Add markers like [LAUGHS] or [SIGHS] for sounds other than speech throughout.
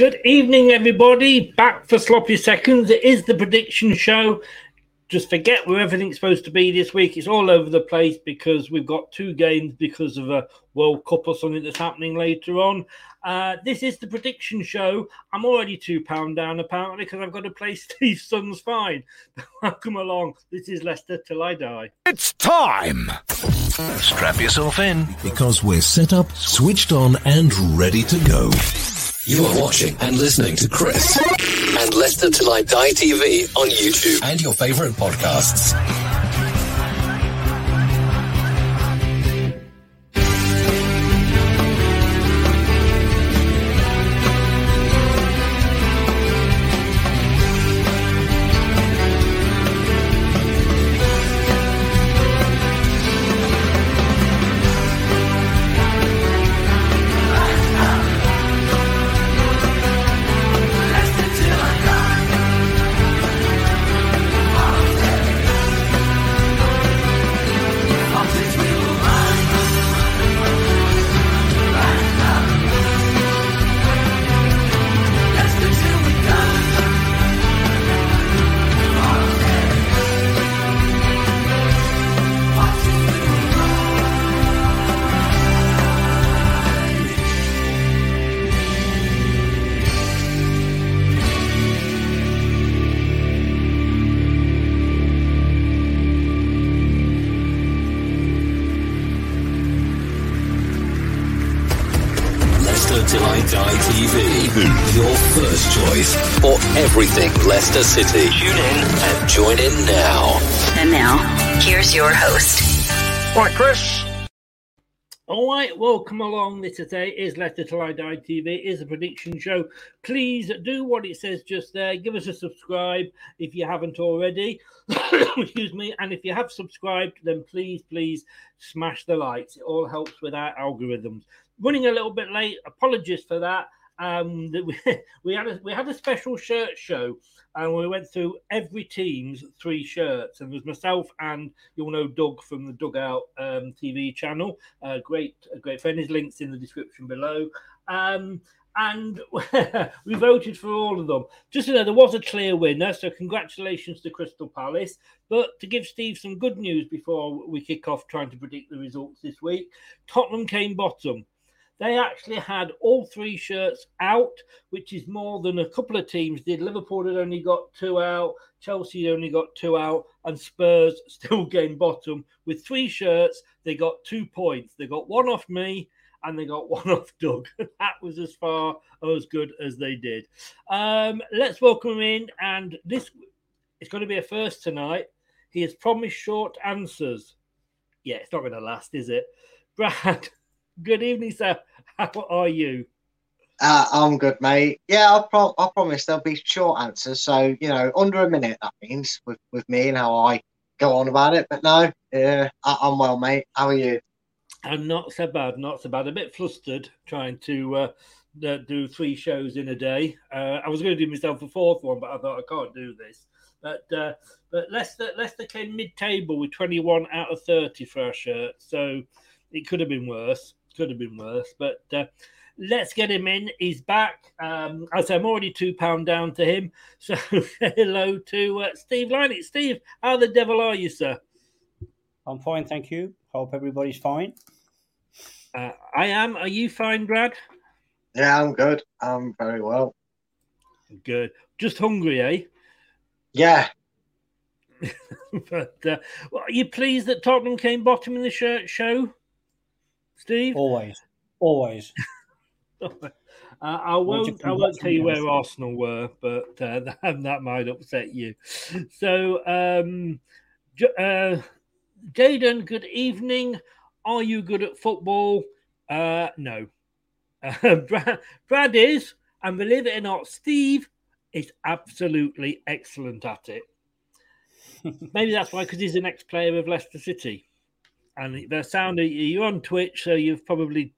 Good evening, everybody. Back for sloppy seconds. It is the prediction show. Just forget where everything's supposed to be this week. It's all over the place because we've got two games because of a World Cup or something that's happening later on. Uh, this is the prediction show. I'm already two pound down apparently because I've got to play [LAUGHS] Steve Sun's fine. [LAUGHS] Welcome along. This is Leicester till I die. It's time! Strap yourself in. because we're set up, switched on, and ready to go. You are watching and listening to Chris and Leicester Till I Die TV on YouTube and your favorite podcasts. City. Tune in and join in now. And now, here's your host. Right, Chris. All right, welcome along. This today is Leicester Till I Die TV. It is a prediction show. Please do what it says just there. Give us a subscribe if you haven't already. [COUGHS] Excuse me. And if you have subscribed, then please, please smash the likes. It all helps with our algorithms. Running a little bit late. Apologies for that. Um, we, [LAUGHS] we had a we had a special shirt show, and we went through every team's three shirts. And there's myself and you'll know Doug from the Dugout um, TV channel. Uh, great, great friend. His links in the description below. Um, and [LAUGHS] we voted for all of them. Just to know, there was a clear winner, so congratulations to Crystal Palace. But to give Steve some good news before we kick off trying to predict the results this week, Tottenham came bottom. They actually had all three shirts out, which is more than a couple of teams did. Liverpool had only got two out, Chelsea had only got two out, and Spurs [LAUGHS] still came bottom with three shirts. They got two points. They got one off me and they got [LAUGHS] one off Doug. [LAUGHS] that was as far or as good as they did. Um, let's welcome him in, and this it's going to be a first tonight. He has promised short answers. Yeah, it's not going to last, is it? Brad, good evening, sir. [LAUGHS] How are you? Uh, I'm good, mate. Yeah, I, pro- I promise there'll be short answers. So, you know, under a minute, that means with, with me and how I go on about it. But no, yeah, I- I'm well, mate. How are you? I'm not so bad, not so bad. A bit flustered trying to uh, do three shows in a day. Uh, I was going to do myself a fourth one, but I thought I can't do this. But uh, but Leicester Leicester came mid table with 21 out of 30 for our shirt, so it could have been worse. Could have been worse, but. Uh, let's get him in. He's back. Um, I say I'm already two pound down to him. [LAUGHS] So hello to uh, Steve Lynex. Steve, how the devil are you, sir? I'm fine, thank you. Hope everybody's fine. Uh, I am. Are you fine, Brad? Yeah, I'm good. I'm very well. Good. Just hungry, eh? Yeah. [LAUGHS] but uh, well, are you pleased that Tottenham came bottom in the shirt show, Steve? Always, always. [LAUGHS] uh, I won't. I won't tell you where Arsenal were, but uh, [LAUGHS] that, that might upset you. So, um, uh, Jaden, good evening. Are you good at football? Uh, no. [LAUGHS] Uh, Brad, Brad is, and believe it or not, Steve is absolutely excellent at it. Maybe that's why, because he's an ex-player of Leicester City, and the sound you're on Twitch, so you're probably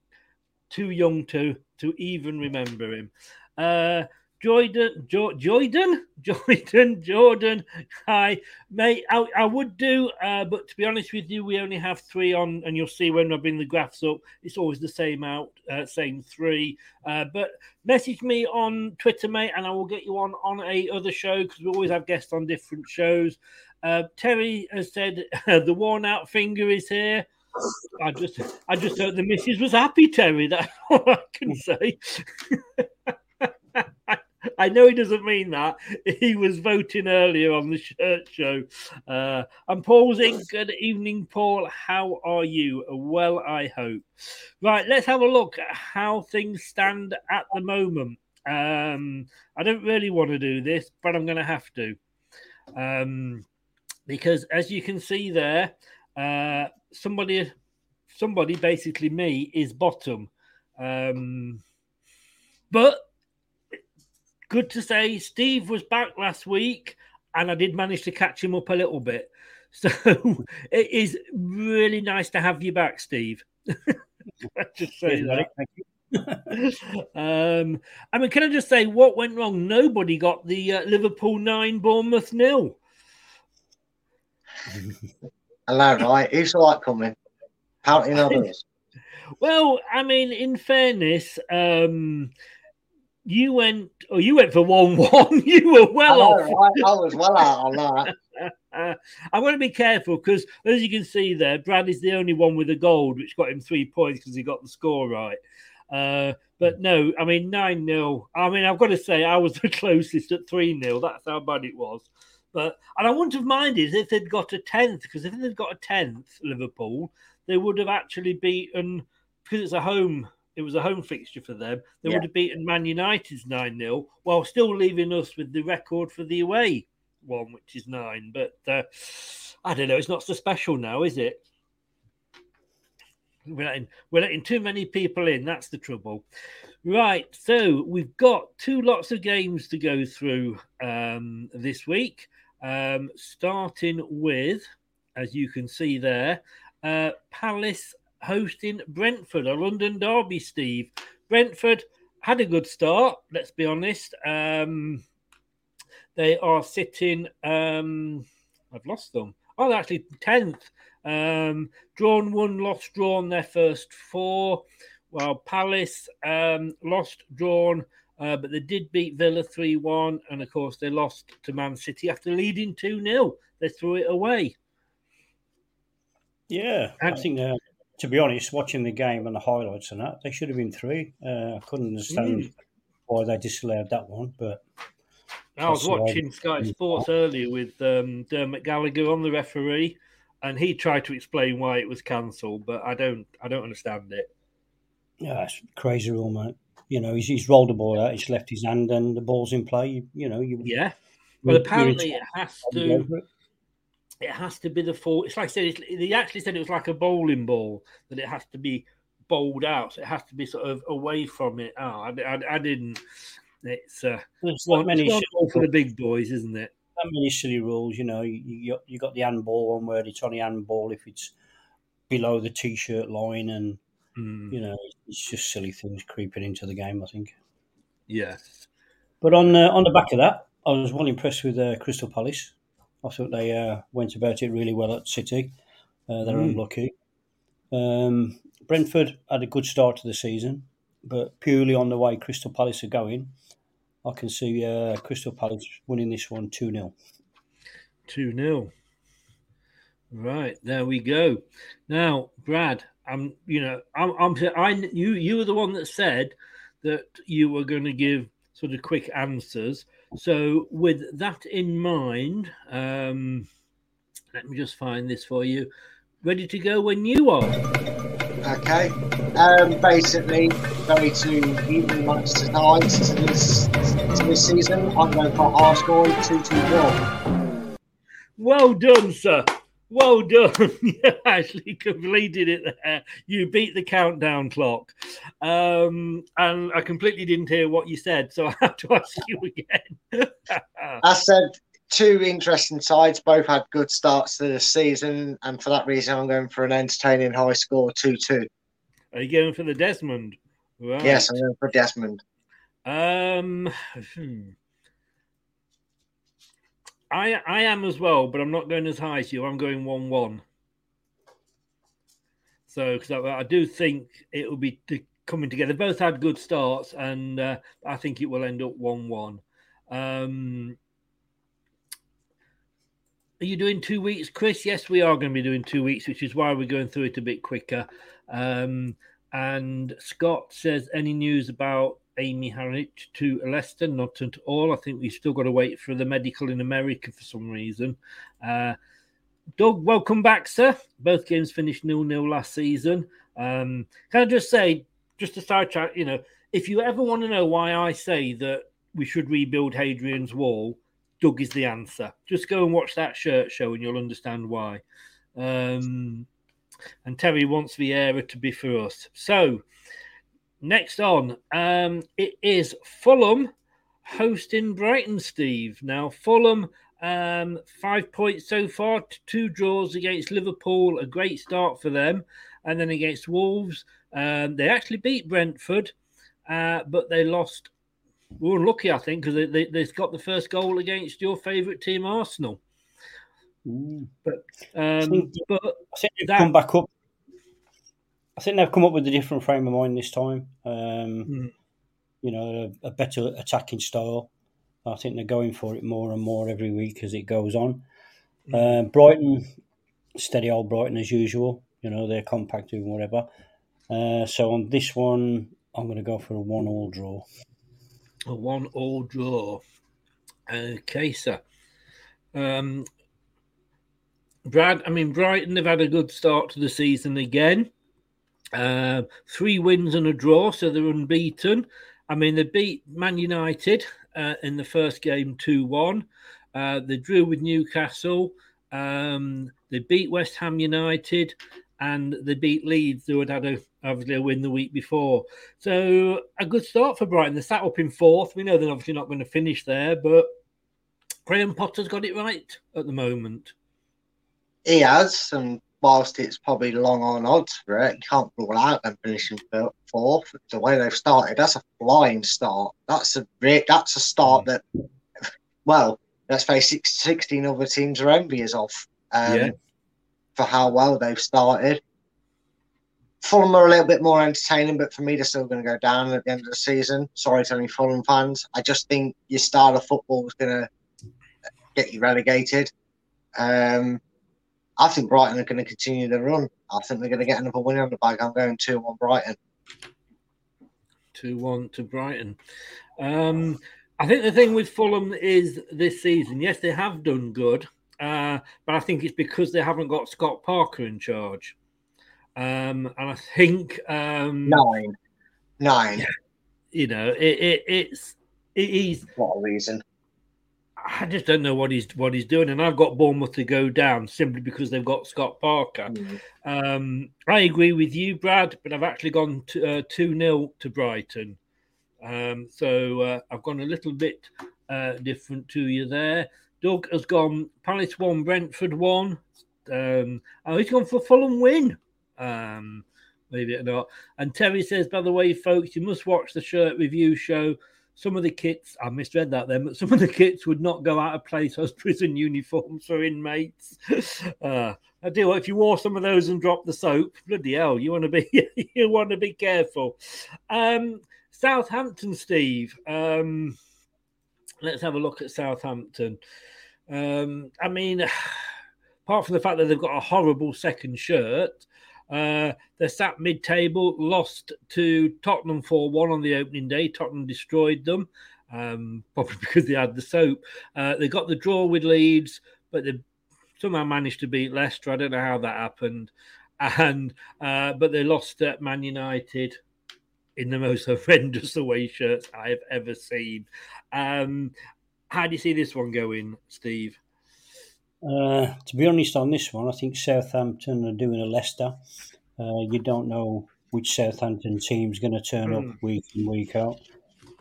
too young to to even remember him. Uh, Jordan, jo- Jordan, [LAUGHS] Jordan, Jordan. Hi, mate. I, I would do, uh, but to be honest with you, we only have three on, and you'll see when I bring the graphs up, it's always the same out, uh, same three. Uh, but message me on Twitter, mate, and I will get you on on a other show because we always have guests on different shows. Uh, Terry has said [LAUGHS] the worn out finger is here. I just, I just hope the missus was happy, Terry. [LAUGHS] That's all I can say. [LAUGHS] I know he doesn't mean that. He was voting earlier on the shirt show. Uh, and Paul's in. Good evening, Paul. How are you? Well, I hope. Right, let's have a look at how things stand at the moment. Um, I don't really want to do this, but I'm going to have to. Um, because as you can see there, uh, somebody, somebody, basically me, is bottom. Um, but good to say Steve was back last week and I did manage to catch him up a little bit. [LAUGHS] So it is really nice to have you back, Steve. [LAUGHS] just say that. [LAUGHS] um, I mean, can I just say what went wrong? Nobody got the uh, Liverpool nine, Bournemouth nil. [LAUGHS] Hello, right? Who saw that coming? Counting others. Well, I mean, in fairness, um, you went, or oh, you went for one-one. [LAUGHS] you were well I off. I, was well out on that. [LAUGHS] I want to be careful because, as you can see there, Brad is the only one with a gold, which got him three points because he got the score right. Uh, but no, I mean, 9 0. I mean, I've got to say, I was the closest at 3 0. That's how bad it was. But and I wouldn't have minded if they'd got a 10th, because if they'd got a 10th, Liverpool, they would have actually beaten, because it's a home it was a home fixture for them. They Yeah. would have beaten Man United's 9 0 while still leaving us with the record for the away one, which is nine. But uh, I don't know. It's not so special now, is it? We're letting, we're letting too many people in. That's the trouble. Right. So we've got two lots of games to go through um, this week, um, starting with, as you can see there, uh, Palace hosting Brentford, a London derby, Steve. Brentford had a good start, let's be honest. Um, they are sitting, um, I've lost them. Oh, they're actually 10th. Um, drawn one, lost, drawn their first four. Well, Palace um, lost, drawn, uh, but they did beat Villa 3 1. And of course, they lost to Man City after leading 2 0. They threw it away. Yeah, I think, uh, to be honest, watching the game and the highlights and that, they should have been three. Uh, I couldn't understand Mm. why they disallowed that one, but. I was watching Sky Sports earlier with um, Dermot Gallagher on the referee, and he tried to explain why it was cancelled, but I don't, I don't understand it. Yeah, it's crazy rule, mate. You know, he's, he's rolled the ball out, he's left his hand, and the ball's in play. You, you know, you. Yeah. Well, apparently it has to. it. Has to be the full. It's like I said. It's, they actually said it was like a bowling ball that it has to be bowled out. So it has to be sort of away from it. Oh, I, I, I didn't. It's uh, There's one, not many it's for the big boys, isn't it? Not many silly rules, you know. You, you, you got the handball one where it's on the handball if it's below the t-shirt line, and Mm, you know, it's just silly things creeping into the game. I think. yes. But on uh, on the back of that, I was well impressed with uh, Crystal Palace. I thought they uh, went about it really well at City. Uh, they're Mm. unlucky. Um, Brentford had a good start to the season, but purely on the way Crystal Palace are going, I can see uh, Crystal Palace winning this one 2 0. 2 0. Right, there we go. Now, Brad, I'm, you know, I'm, I'm, I, you, you were the one that said that you were going to give sort of quick answers. So, with that in mind, um, let me just find this for you. Ready to go when you are. Okay. Um, basically, very to even Manchester ties to this to this season. I'm going for Arsenal two two nil. Well done, sir. Well done. [LAUGHS] you actually completed it there. You beat the countdown clock. Um, and I completely didn't hear what you said, so [LAUGHS] I have to ask you again. I said two interesting sides. Both had good starts to the season, and for that reason, I'm going for an entertaining high score two two. Are you going for the Desmond? Right. Yes, I'm going for Desmond. Um, hmm. I I am as well, but I'm not going as high as you. I'm going one one. So because I, I do think it will be coming together. Both had good starts, and uh, I think it will end up one one. Um, are you doing two weeks, Chris? Yes, we are going to be doing two weeks, which is why we're going through it a bit quicker. Um, and Scott says, any news about Amy Harriet to Leicester? Not at all. I think we've still got to wait for the medical in America for some reason. Uh, Doug, welcome back, sir. Both games finished nil nil last season. Um, can I just say, just to chat, you know, if you ever want to know why I say that we should rebuild Hadrian's Wall, Doug is the answer. Just go and watch that shirt show and you'll understand why. Um, and Terry wants the era to be for us. So, next on, um, it is Fulham hosting Brighton, Steve. Now, Fulham, um, five points so far, two draws against Liverpool, a great start for them. And then against Wolves, um, they actually beat Brentford, uh, but they lost. We were unlucky, I think, because they, they, they got the first goal against your favourite team, Arsenal. But, um, but I think they've that- come back up. I think they've come up with a different frame of mind this time. Um, Mm. You know, a, a better attacking style. I think they're going for it more and more every week as it goes on. Uh, Brighton, steady old Brighton as usual. You know, they're compact and whatever. Uh, so on this one, I'm going to go for a one-all draw. A one all draw. Okay, sir. Um, Brad, I mean, Brighton have had a good start to the season again. Uh, three wins and a draw, so they're unbeaten. I mean, they beat Man United uh, in the first game 2 1. Uh, they drew with Newcastle. Um, they beat West Ham United and they beat Leeds, who had had a, obviously a win the week before. So a good start for Brighton. They sat up in fourth. We know they're obviously not going to finish there, but Graham Potter's got it right at the moment. He has, and whilst it's probably long on odds for it, you can't rule out them finishing fourth. The way they've started, that's a flying start. That's a that's a start that, well, let's face it, 16 other teams are envious of um, Yeah. for how well they've started. Fulham are a little bit more entertaining, but for me, they're still going to go down at the end of the season. Sorry to any Fulham fans. I just think your style of football is going to get you relegated. Um, I think Brighton are going to continue the run. I think they're going to get another win on the bag. I'm going 2 1 Brighton. 2 1 to Brighton. Um, I think the thing with Fulham is this season, yes, they have done good, uh, but I think it's because they haven't got Scott Parker in charge. Um, and I think um, nine, nine. You know, it, it it's it, he's what a reason. I just don't know what he's what he's doing, and I've got Bournemouth to go down simply because they've got Scott Parker. Mm. Um, I agree with you, Brad, but I've actually gone to, uh, two 0 to Brighton. Um, so uh, I've gone a little bit uh, different to you there. Doug has gone Palace one, Brentford one. Um, oh, he's gone for Fulham win. Um, maybe or not. And Terry says, by the way, folks, you must watch the shirt review show. Some of the kits, I misread that then, but some of the kits would not go out of place as [LAUGHS] prison uniforms for inmates. [LAUGHS] Uh, I do. If you wore some of those and dropped the soap, bloody hell, you want to be [LAUGHS] you want to be careful. Um, Southampton, Steve. Um, let's have a look at Southampton. Um, I mean, [SIGHS] apart from the fact that they've got a horrible second shirt, uh, they're sat mid table, lost to Tottenham 4 1 on the opening day. Tottenham destroyed them, um, [LAUGHS] probably because they had the soap. Uh, they got the draw with Leeds, but they somehow managed to beat Leicester. I don't know how that happened. [LAUGHS] And uh, but they lost at Man United in the most [LAUGHS] horrendous away shirts I've ever seen. Um, how do you see this one going, Steve? Uh, to be honest, on this one, I think Southampton are doing a Leicester. Uh, you don't know which Southampton team's going to turn mm. up hmm. week in week out.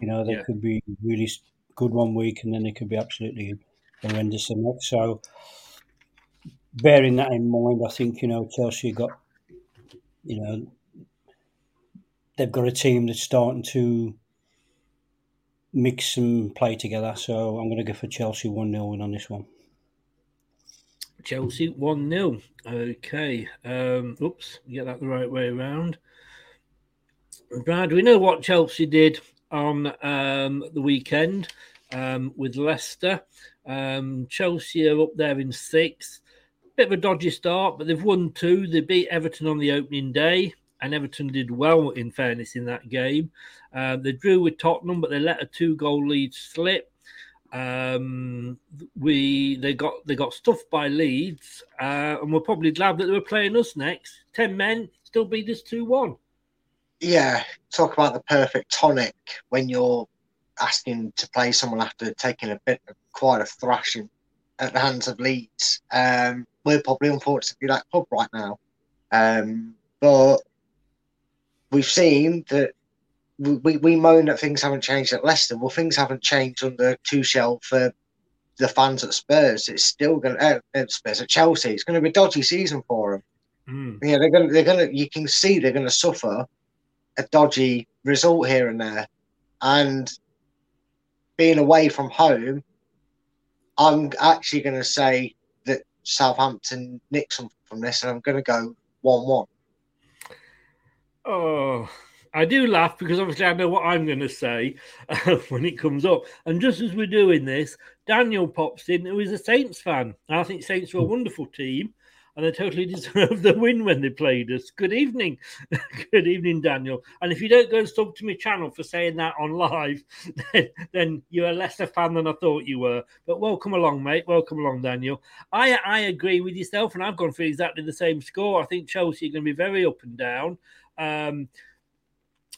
You know, they yeah. could be really good one week, and then they could be absolutely horrendous the next. So, bearing that in mind, I think you know Chelsea got, you know, they've got a team that's starting to mix and play together. So I'm going to go for Chelsea 1 0 win on this one. Chelsea 1 0. Okay. Um, oops, get that the right way around. Brad, we know what Chelsea did on um, the weekend um, with Leicester. Um, Chelsea are up there in sixth. Bit of a dodgy start, but they've won two. They beat Everton on the opening day and Everton did well, in fairness, in that game. Uh, they drew with Tottenham, but they let a two-goal lead slip. Um, we they got they got stuffed by Leeds, uh, and we're probably glad that they were playing us next. Ten men still beat us two-one. Yeah, talk about the perfect tonic when you're asking to play someone after taking a bit of quite a thrashing at the hands of Leeds. Um, we're probably unfortunate to be that club right now. Um, but we've seen that we, we moan that things haven't changed at Leicester. Well, things haven't changed under Tuchel for the fans at Spurs. It's still going to uh, Spurs at Chelsea. It's going to be a dodgy season for them. Mm. Yeah, they're going. To, they're going to. You can see they're going to suffer a dodgy result here and there, and being away from home, I'm actually going to say that Southampton nicks them from this, and I'm going to go one-one. Oh, I do laugh because obviously I know what I'm going to say uh, [LAUGHS] when it comes up. And just as we're doing this, Daniel pops in, who is a Saints fan. And I think Saints are a wonderful team and they totally [LAUGHS] deserve the win when they played us. Good evening. [LAUGHS] Good evening, Daniel. And if you don't go and sub to my channel for saying that on live, then, then you're a lesser fan than I thought you were. But welcome along, mate. Welcome along, Daniel. I, I agree with yourself, and I've gone for exactly the same score. I think Chelsea are going to be very up and down. Um,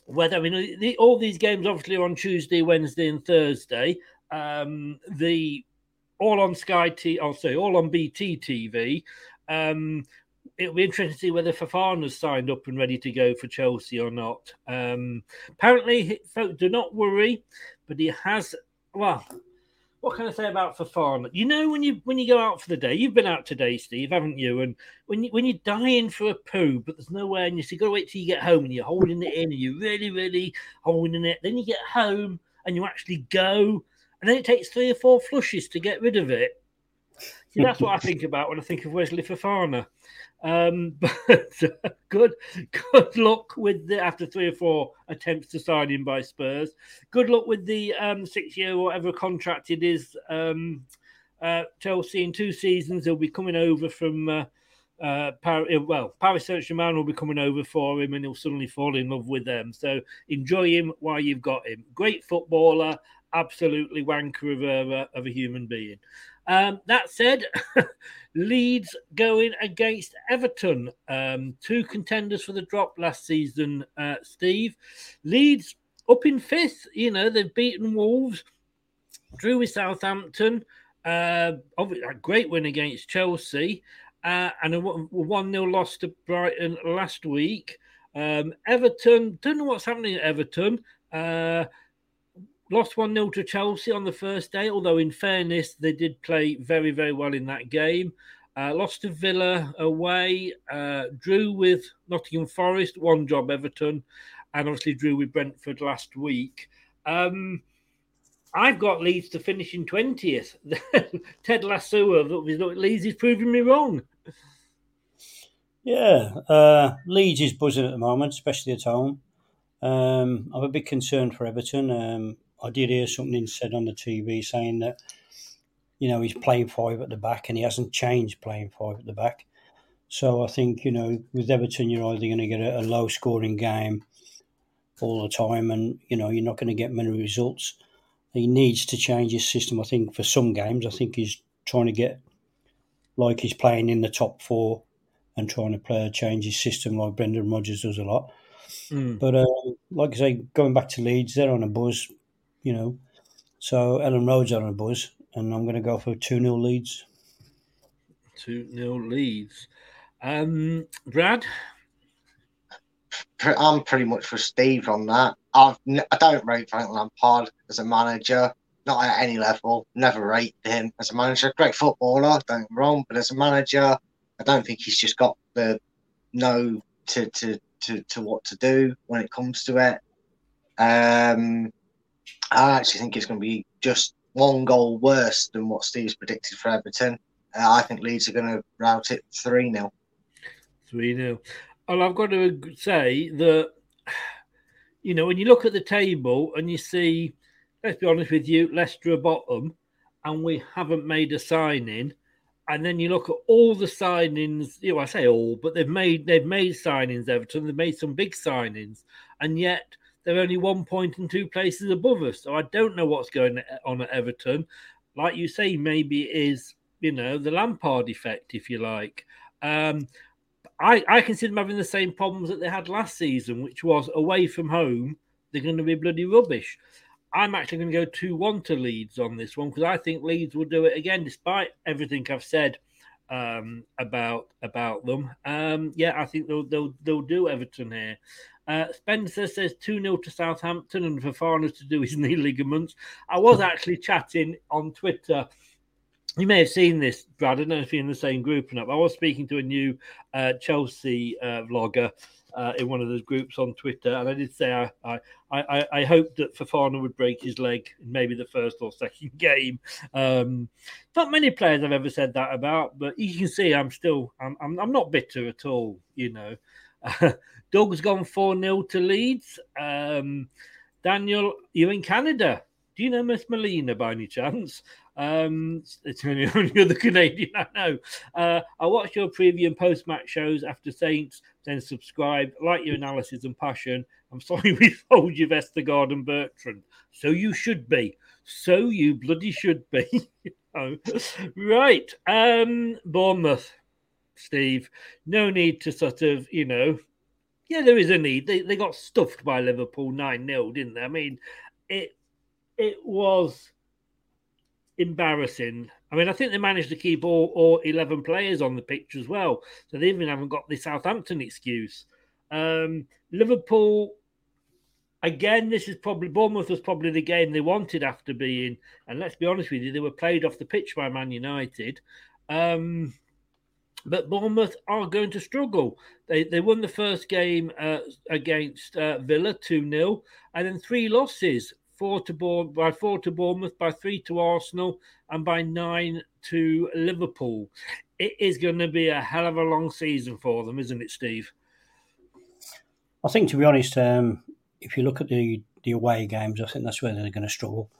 whether I mean the, all these games obviously are on Tuesday, Wednesday, and Thursday. Um, the all on Sky T, I'll say all on BT TV. Um, it'll be interesting to see whether Fofana's signed up and ready to go for Chelsea or not. Um, apparently, folks, do not worry, but he has. Well, what can I say about Fofana? You know, when you when you go out for the day, you've been out today, Steve, haven't you? And when you when you're dying for a poo, but there's nowhere, and you say, got to wait till you get home, and you're holding it in, and you're really, really holding it. Then you get home, and you actually go, and then it takes three or four flushes to get rid of it. See, that's what I [LAUGHS] think about when I think of Wesley Fofana. Um, [LAUGHS] but uh, good, good luck with the after three or four attempts to sign him by Spurs. Good luck with the um, six year or whatever contract it is. Um, uh, Chelsea in two seasons, he'll be coming over from. Uh, uh, Paris, well, Paris Saint Germain will be coming over for him, and he'll suddenly fall in love with them. So enjoy him while you've got him. Great footballer, absolutely wanker of a, of a human being. Um, that said, [LAUGHS] Leeds going against Everton, um, two contenders for the drop last season. Uh, Steve, Leeds up in fifth. You know they've beaten Wolves, drew with Southampton. Uh, a great win against Chelsea, uh, and a one 0 loss to Brighton last week. Um, Everton, don't know what's happening at Everton. Uh, lost 1 0 to Chelsea on the first day, although, in fairness, they did play very, very well in that game. Uh, lost to Villa away, uh, drew with Nottingham Forest, one job Everton, and obviously drew with Brentford last week. Um, I've got Leeds to finish in 20th. [LAUGHS] Ted Lasso of Leeds is proving me wrong. Yeah, uh, Leeds is buzzing at the moment, especially at home. Um, I'm a bit concerned for Everton. Um, I did hear something said on the TV saying that you know he's playing five at the back and he hasn't changed playing five at the back. So I think you know with Everton you're either going to get a, a low scoring game all the time, and you know you're not going to get many results. He needs to change his system. I think for some games, I think he's trying to get like he's playing in the top four and trying to play change his system like Brendan Rodgers does a lot. Mm. But um, like I say, going back to Leeds, they're on a buzz you know. So Elland Road's on a buzz, and I'm going to go for 2 0 Leeds. 2 0 Leeds. Um, Brad? I'm pretty much for Steve on that. I've, I don't rate Frank Lampard as a manager, not at any level. Never rate him as a manager. Great footballer, don't get me wrong, but as a manager, I don't think he's just got the know to, to, to, to what to do when it comes to it. Um, I actually think it's going to be just one goal worse than what Steve's predicted for Everton. Uh, I think Leeds are going to rout it 3 0. 3 0. And I've got to say that, [SIGHS] you know, when you look at the table and you see, let's be honest with you, Leicester are bottom and we haven't made a signing. And then you look at all the signings, you know, I say all, but they've made they've made signings, Everton, they've made some big signings, and yet they're only one point and two places above us. So I don't know what's going on at Everton. Like you say, maybe it is, you know, the Lampard effect, if you like. Um, I, I consider them having the same problems that they had last season, which was away from home, they're going to be bloody rubbish. I'm actually going to go 2 1 to Leeds on this one because I think Leeds will do it again, despite everything I've said um, about about them. Um, yeah, I think they'll, they'll, they'll do Everton here. Uh, Spencer says 2 0 to Southampton and Fofana to do his [LAUGHS] knee ligaments. I was actually chatting on Twitter. You may have seen this, Brad. I don't know if you're in the same group or not. I was speaking to a new uh, Chelsea uh, vlogger uh, in one of those groups on Twitter, and I did say I I, I, I hoped that Fofana would break his leg in maybe the first or second [LAUGHS] game. Um, not many players I've ever said that about, but you can see I'm still I'm I'm, I'm not bitter at all. You know, [LAUGHS] Doug's gone 4 0 to Leeds. Um, Daniel, you're in Canada. Do you know Miss Melina by any chance? Um, it's the [LAUGHS] only other Canadian I know. Uh, I watch your preview and post match shows after Saints, then subscribe. Like your analysis and passion. I'm sorry [LAUGHS] we told you Vestergaard and Bertrand. So you should be. So you bloody should be. [LAUGHS] right. Um, Bournemouth. Steve. No need to sort of, you know, yeah, there is a need. They, they got stuffed by Liverpool 9 0, didn't they? I mean, it it was embarrassing. I mean, I think they managed to keep all, all 11 players on the pitch as well. So they even haven't got the Southampton excuse. Um, Liverpool, again, this is probably Bournemouth was probably the game they wanted after being, and let's be honest with you, they were played off the pitch by Man United. Um, but Bournemouth are going to struggle. They they won the first game uh, against uh, Villa two 0 and then three losses: four to Bournemouth, by four to Bournemouth, by three to Arsenal, and by nine to Liverpool. it is going to be a hell of a long season for them, isn't it, Steve? I think, to be honest, um, if you look at the, the away games, I think that's where they're going to struggle.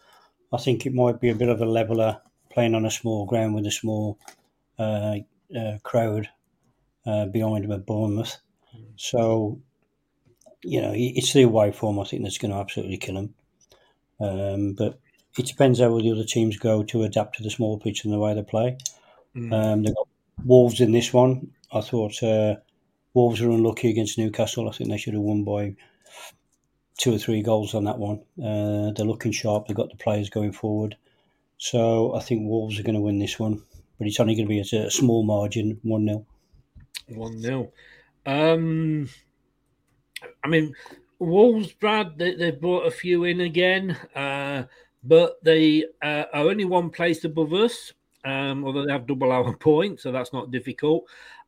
I think it might be a bit of a leveler playing on a small ground with a small uh, uh, crowd uh, behind them at Bournemouth. So, you know, it's the away form I think that's going to absolutely kill them. Um, but it depends how the other teams go to adapt to the small pitch and the way they play. Mm. Um, they've got Wolves in this one. I thought uh, Wolves were unlucky against Newcastle. I think they should have won by two or three goals on that one. Uh, they're looking sharp. They've got the players going forward. So I think Wolves are going to win this one. But it's only going to be a small margin, 1 0. 1 0. Um, I mean, Wolves, Brad, they, they brought a few in again, uh, but they uh, are only one place above us, um, although they have double our [LAUGHS] points, so that's not difficult.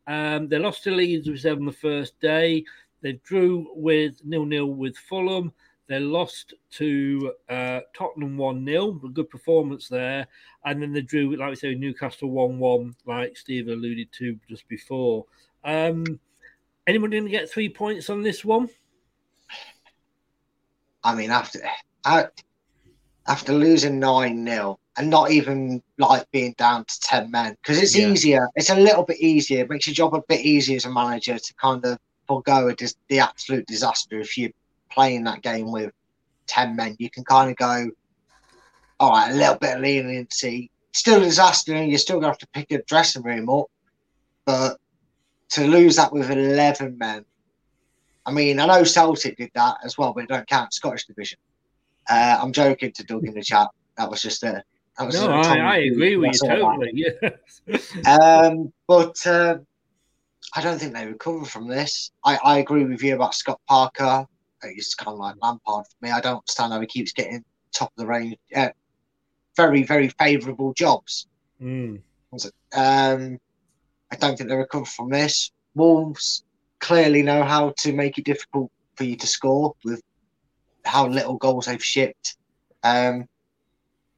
Um, they lost to Leeds with on the first day. They drew with nil nil with Fulham. They lost to uh, Tottenham 1 0, a good performance there. And then they drew, like we say, Newcastle 1 1, like Steve alluded to just before. Um, anyone going to get three points on this one? I mean, after after losing 9 0 and not even like being down to 10 men, because it's yeah. easier, it's a little bit easier, it makes your job a bit easier as a manager to kind of forego a, the absolute disaster if you're playing that game with 10 men. You can kind of go, all right, a little bit of leniency. Still a disaster, and you're still going to have to pick a dressing room up. But to lose that with 11 men, I mean, I know Celtic did that as well, but it don't count. Scottish division. Uh, I'm joking to Doug in the chat. That was just a. That was no, I, I agree with you totally. Yes. um, but uh, I don't think they recover from this. I, I agree with you about Scott Parker. It's kind of like Lampard for me. I don't understand how he keeps getting top of the range. Uh, very, very favourable jobs. Mm. Um, I don't think they recover from this. Wolves clearly know how to make it difficult for you to score with how little goals they've shipped. Um,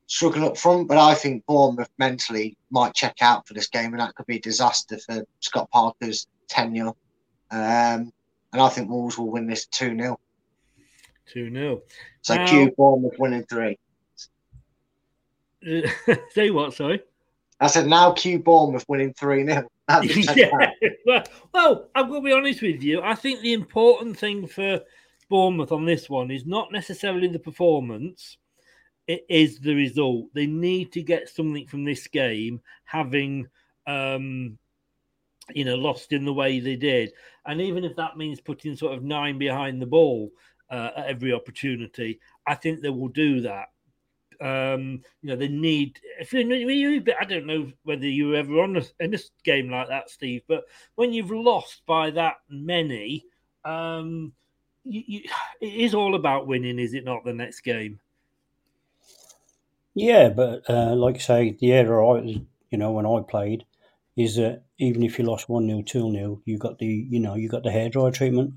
struggling up front, but I think Bournemouth mentally might check out for this game, and that could be a disaster for Scott Parker's tenure. Um, and I think Wolves will win this 2 0. 2 0. So now, Q Bournemouth winning three. [LAUGHS] say what, sorry? I said now Q Bournemouth winning 3 0. [LAUGHS] [LAUGHS] yeah. well, well, I'm going to be honest with you. I think the important thing for Bournemouth on this one is not necessarily the performance, it is the result. They need to get something from this game, having um, you know lost in the way they did, and even if that means putting sort of nine behind the ball uh, at every opportunity, I think they will do that. Um, you know, they need. If you, you, I don't know whether you were ever on a, in a game like that, Steve, but when you've lost by that many, um, you, you, it is all about winning, is it not? The next game. Yeah, but uh, like I say, the era I, you know, when I played, is that even if you lost one 0 two 0 you got the, you know, you got the hairdryer treatment.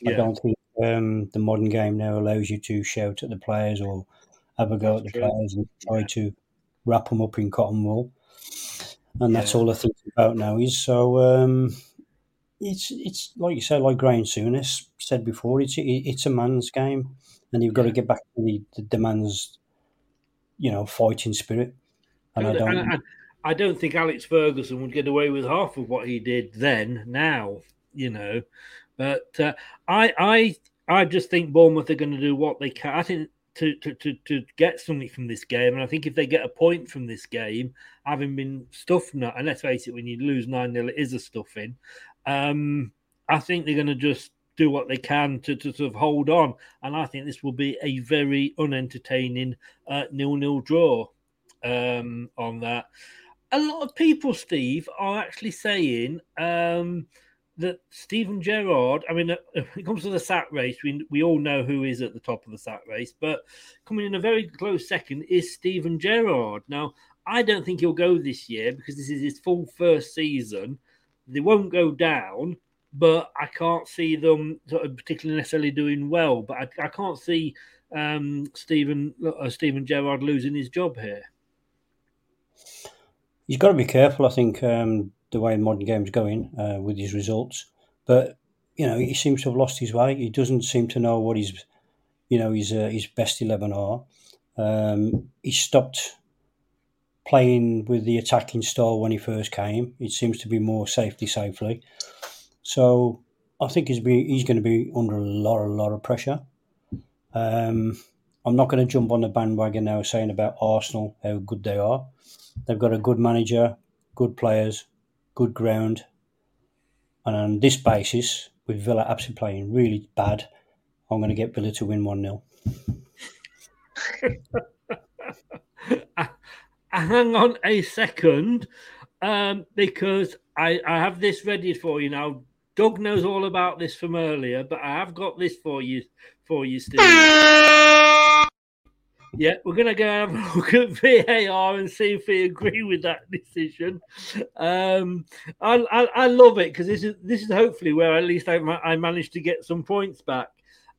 Yeah. I don't think um, the modern game now allows you to shout at the players or have a go that's at the true. players and try yeah. to wrap them up in cotton wool. And that's yeah. all I think about now. Is so um, it's it's like you said, like Graham Souness said before. It's it's a man's game, and you've got to get back to the, the demands you know, fighting spirit. And, I don't. And, I don't think Alex Ferguson would get away with half of what he did then. Now, you know, but uh, I, I, I just think Bournemouth are going to do what they can. I think to, to, to, to get something from this game. And I think if they get a point from this game, having been stuffed, and let's face it, when you lose 9 0, it is a stuffing. Um, I think they're going to just do what they can to, to sort of hold on. And I think this will be a very unentertaining uh, nil-nil draw um, on that. A lot of people, Steve, are actually saying um, that Steven Gerrard. I mean, uh, [LAUGHS] when it comes to the SAT race, we we all know who is at the top of the SAT race, but coming in a very close second is Steven Gerrard. Now, I don't think he'll go this year because this is his full first season. They won't go down, but I can't see them sort of particularly necessarily doing well. But I, I can't see um, Stephen uh, Steven Gerrard losing his job here. he's got to be careful. I think um, the way modern game's going uh, with his results, but you know he seems to have lost his way. He doesn't seem to know what his you know his uh, his best eleven are. Um, he stopped playing with the attacking style when he first came. It seems to be more safety safely. So I think he's be, he's going to be under a lot a lot of pressure. Um, I'm not going to jump on the bandwagon now saying about Arsenal how good they are. They've got a good manager, good players, good ground, and on this basis, with Villa absolutely playing really bad, I'm going to get Villa to win one 0 [LAUGHS] Hang on a second, um, because I, I have this ready for you now. Doug knows all about this from earlier, but I have got this for you, for you, Steve. [LAUGHS] Yeah, we're going to go have a [LAUGHS] look at VAR and see if we agree with that decision. Um, I, I, I love it because this is this is hopefully where at least I, I managed to get some points back.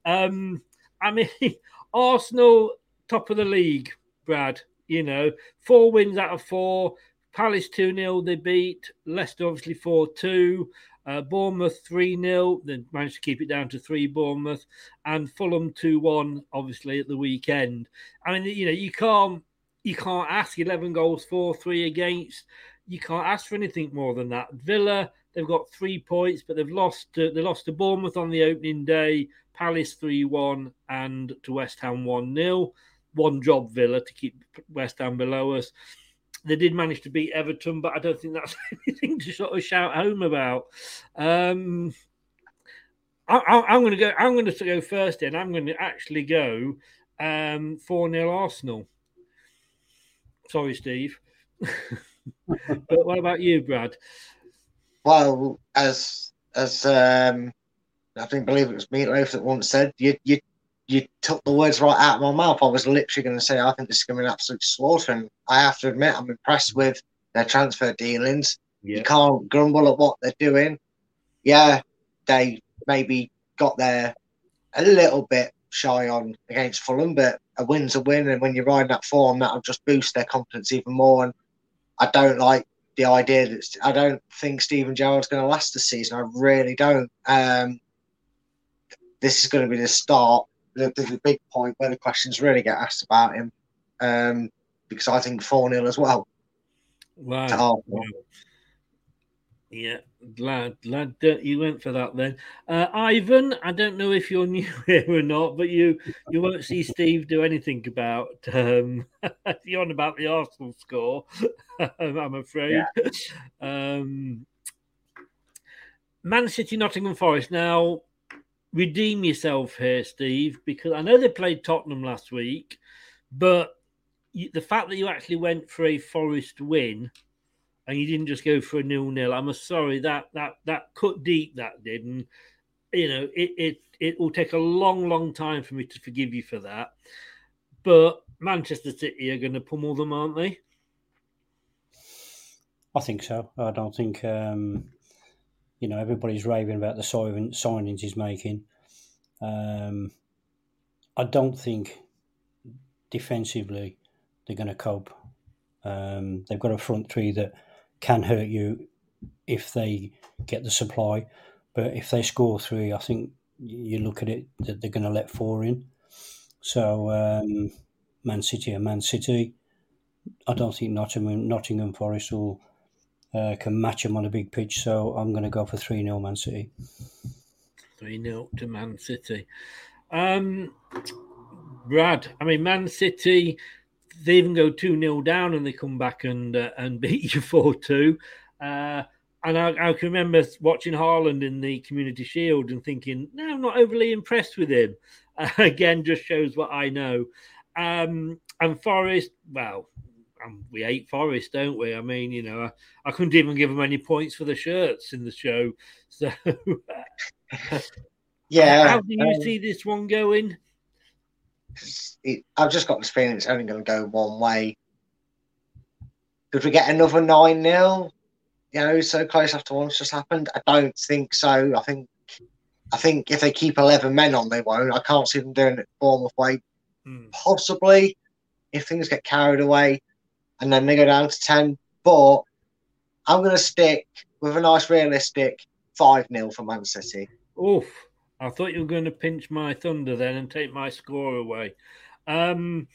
Um, I mean, [LAUGHS] Arsenal top of the league, Brad. You know, four wins out of four. Palace 2 0, they beat. Leicester obviously 4 2. Uh, Bournemouth 3 0, then managed to keep it down to 3 Bournemouth. And Fulham 2 1, obviously, at the weekend. I mean, you know, you can't. You can't ask 11 goals, 4 3 against. You can't ask for anything more than that. Villa, they've got three points, but they've lost to, they lost to Bournemouth on the opening day, Palace 3 1, and to West Ham 1 0. One job, Villa, to keep West Ham below us. They did manage to beat Everton, but I don't think that's [LAUGHS] anything to sort of shout home about. Um, I, am going to go. I'm going to go first. and I'm going to actually go um, four 0 Arsenal. Sorry, Steve. [LAUGHS] but what about you, Brad? Well, as as um, I think believe it was Meatloaf that once said, you you you took the words right out of my mouth. I was literally going to say, I think this is going to be an absolute slaughter. And I have to admit, I'm impressed with their transfer dealings. Yeah. You can't grumble at what they're doing. Yeah, they maybe got there a little bit shy on against Fulham, but a win's a win. And when you're riding that form, that'll just boost their confidence even more. And I don't like the idea that I don't think Steven Gerrard's going to last the season. I really don't. Um, this is going to be the start the, the, big point where the questions really get asked about him, um, because I think 4 0 as well. Wow. wow. Yeah, glad, glad that you went for that then. Uh, Ivan, I don't know if you're [LAUGHS] new here or not, but you you won't see Steve do anything about um, [LAUGHS] you're on about the Arsenal score. [LAUGHS] I'm afraid. Yeah. Um, Man City, Nottingham Forest. Now, redeem yourself here, Steve, because I know they played Tottenham last week, but you, the fact that you actually went for a Forest win and you didn't just go for a nil nil, I'm sorry that that that cut deep that did, and you know it it it will take a long long time for me to forgive you for that. But Manchester City are going to pummel them, aren't they? I think so. I don't think um, you know, everybody's raving about the signings he's making. Um, I don't think defensively they're going to cope. Um, they've got a front three that can hurt you if they get the supply, but if they score three, I think you look at it that they're going to let four in. So um, Man City and Man City. I don't think Nottingham, Nottingham Forest will uh, can match them on a big pitch. So I'm going to go for 3 0 Man City. 3 0 to Man City. Um, Brad, I mean, Man City, they even go 2 0 down and they come back and uh, and [LAUGHS] beat you 4 2. Uh, and I, I, can remember watching Haaland in the Community Shield and thinking, no, I'm not overly impressed with him. Uh, [LAUGHS] again, just shows what I know. Um, and Forest, well, um, we hate Forest, don't we? I mean, you know, I, I, couldn't even give them any points for the shirts in the show. [LAUGHS] So, [LAUGHS] yeah. How do you um, see this one going? It, I've just got this feeling it's only going to go one way. Could we get another 9 0? You know, so close after once just happened? I don't think so. I think I think if they keep 11 men on, they won't. I can't see them doing it Bournemouth way. Hmm. Possibly if things get carried away and then they go down to 10, but I'm going to stick with a nice realistic 5 0 for Man City. Oof. I thought you were going to pinch my thunder then and take my score away. Um,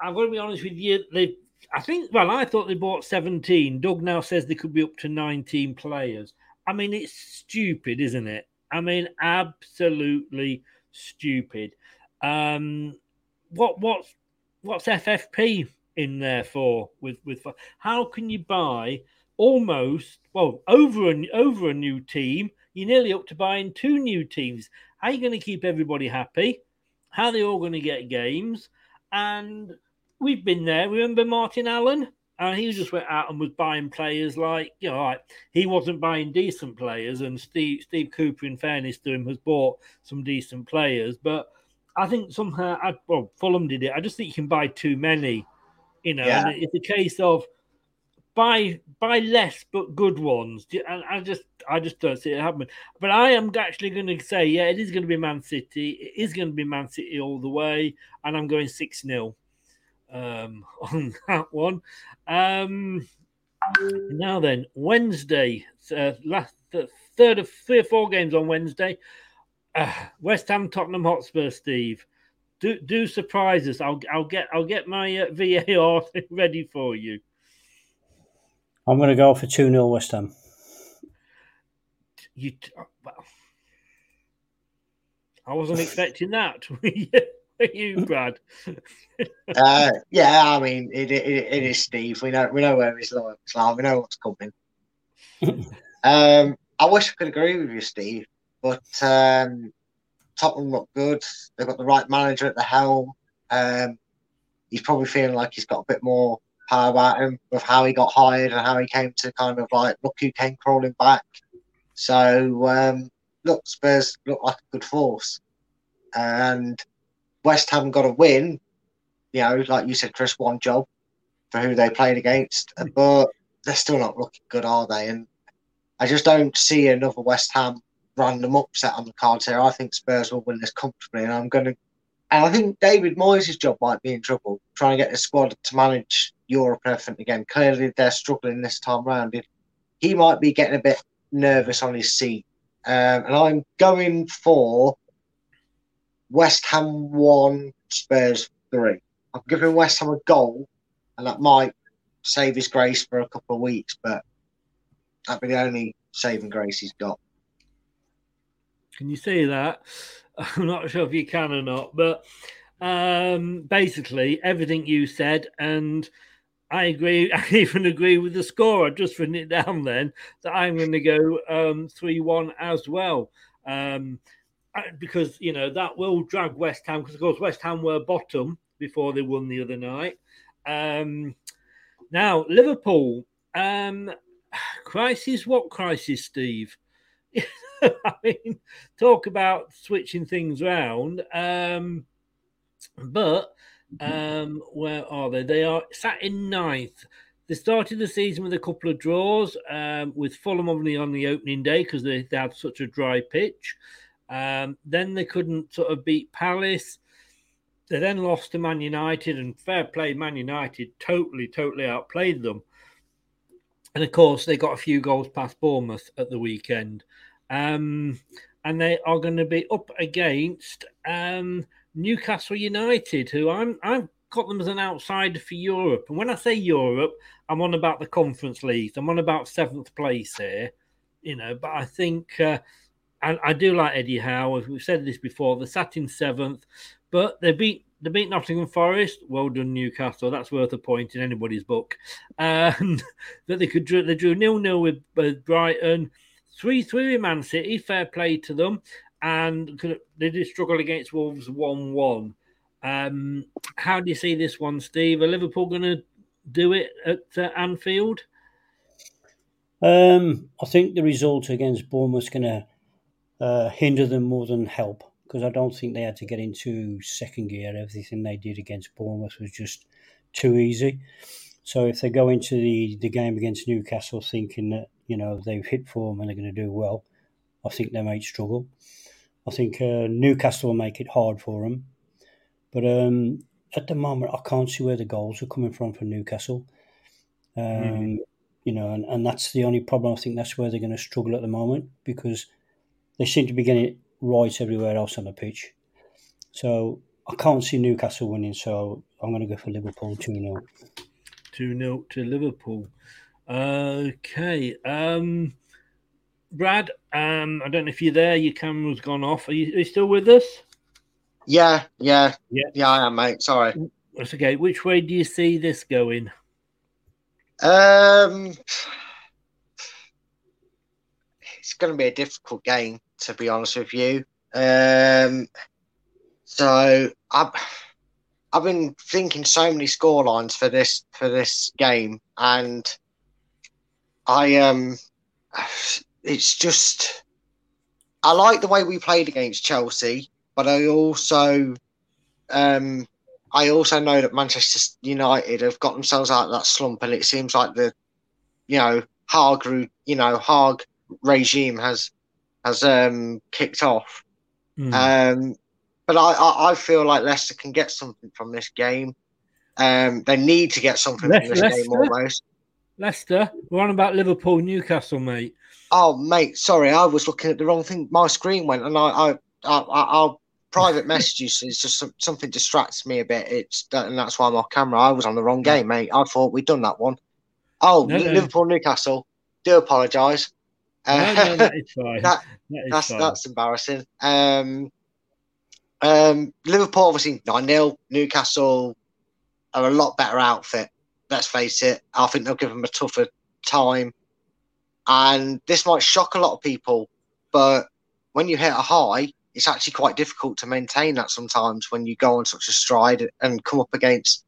I'm going to be honest with you. They, I think, well, I thought they bought 17. Doug now says they could be up to 19 players. I mean, it's stupid, isn't it? I mean, absolutely stupid. Um, what what's what's FFP in there for? With with how can you buy almost well over a over a new team? You're nearly up to buying two new teams. How are you going to keep everybody happy? How are they all going to get games? And we've been there. Remember Martin Allen? And he just went out and was buying players like, you know, like he wasn't buying decent players. And Steve Steve Cooper, in fairness to him, has bought some decent players. But I think somehow, I, well, Fulham did it. I just think you can buy too many. You know, yeah. it's a case of buy buy less but good ones. And I just I just don't see it happening. But I am actually going to say, yeah, it is going to be Man City. It is going to be Man City all the way, and I'm going six 0 um, [LAUGHS] on that one. Um, now then, Wednesday, uh, last the third of three or four games on Wednesday. Uh, West Ham, Tottenham Hotspur, Steve. Do do surprise us. I'll I'll get I'll get my uh, [LAUGHS] VAR ready for you. I'm going to go for 2 0 West Ham. You, well, I wasn't [LAUGHS] expecting that. [LAUGHS] Were you, Brad? uh, yeah, I mean, it, it, it is Steve. We know we know where he's like. We know what's coming. um, I wish I could agree with you, Steve, but um, Tottenham look good. They've got the right manager at the helm. Um, he's probably feeling like he's got a bit more power about him with how he got hired and how he came to kind of like look who came crawling back. So um, look, Spurs look like a good force, and West Ham got a win. You know, like you said, Chris, one job for who they played against, but they're still not looking good, are they? And I just don't see another West Ham random upset on the cards here. I think Spurs will win this comfortably, and I'm going to. And I think David Moyes' job might be in trouble trying to get the squad to manage Europe and again. Clearly, they're struggling this time round. He might be getting a bit nervous on his seat. Um, and I'm going for West Ham 1, Spurs 3. I'm giving West Ham a goal, and that might save his grace for a couple of weeks, but that'd be the only saving grace he's got. Can you see that? [LAUGHS] I'm not sure if you can or not, but um, basically everything you said, and I agree. [LAUGHS] I even agree with the score. I just written it down then that I'm going to go um, three one as well. Um, because you know that will drag West Ham because of course West Ham were bottom before they won the other night. Um, now Liverpool, um, [SIGHS] crisis. What crisis, Steve? [LAUGHS] I mean, talk about switching things around. Um, but um, where are they? They are sat in ninth. They started the season with a couple of draws, um, with Fulham only on the opening day because they, they, had such a dry pitch. Um, then they couldn't sort of beat Palace. They then lost to Man United, and fair play, Man United totally, totally outplayed them. And of course, they got a few goals past Bournemouth at the weekend. Um, and they are going to be up against um, Newcastle United, who I'm I've got them as an outsider for Europe. And when I say Europe, I'm on about the Conference League. I'm on about seventh place here, you know. But I think uh, I, I do like Eddie Howe. As We've said this before. They sat in seventh, but they beat they beat Nottingham Forest. Well done, Newcastle. That's worth a point in anybody's book. [LAUGHS] And that they could they drew nil nil with, with Brighton, three three with Man City. Fair play to them and they did struggle against Wolves 1 1. Um, how do you see this one, Steve? Are Liverpool going to do it at uh, Anfield? Um, I think the result against Bournemouth is going to uh, hinder them more than help because I don't think they had to get into second gear. Everything they did against Bournemouth was just too easy. So if they go into the, the game against Newcastle thinking that you know they've hit form and they're going to do well, I think they might struggle. I think uh, Newcastle will make it hard for them. But um, at the moment, I can't see where the goals are coming from for Newcastle. Um, mm. you know, and, and that's the only problem. I think that's where they're going to struggle at the moment because they seem to be getting it right everywhere else on the pitch. So I can't see Newcastle winning, so I'm going to go for Liverpool 2 0. 2 0 to Liverpool. Okay. Um, Brad, um, I don't know if you're there. Your camera's gone off. Are you, are you still with us? Yeah, yeah, yeah, yeah. I am, mate. Sorry. That's okay. Which way do you see this going? Um, it's going to be a difficult game, to be honest with you. Um, so I've I've been thinking so many score lines for this for this game, and I um, it's just I like the way we played against Chelsea, but I also um I also know that Manchester United have got themselves out of that slump, and it seems like the, you know, Hag, you know, Hag regime has has um, kicked off. Mm. Um, but I, I, I, feel like Leicester can get something from this game. Um, they need to get something Le- from this Leicester? game almost. Leicester, we're on about Liverpool, Newcastle, mate. Oh, mate, sorry, I was looking at the wrong thing. My screen went, and I, I, I, I private messages is just some, something distracts me a bit. It's and that's why I'm off camera. I was on the wrong game, mate. I thought we'd done that one. Oh, no, Liverpool, no. Newcastle. Do apologise. No, that [LAUGHS] is fine. that, that is that's fine. that's embarrassing. Um, um, Liverpool obviously nine 0 Newcastle are a lot better outfit. Let's face it. I think they'll give them a tougher time, and this might shock a lot of people. But when you hit a high, it's actually quite difficult to maintain that sometimes when you go on such a stride and come up against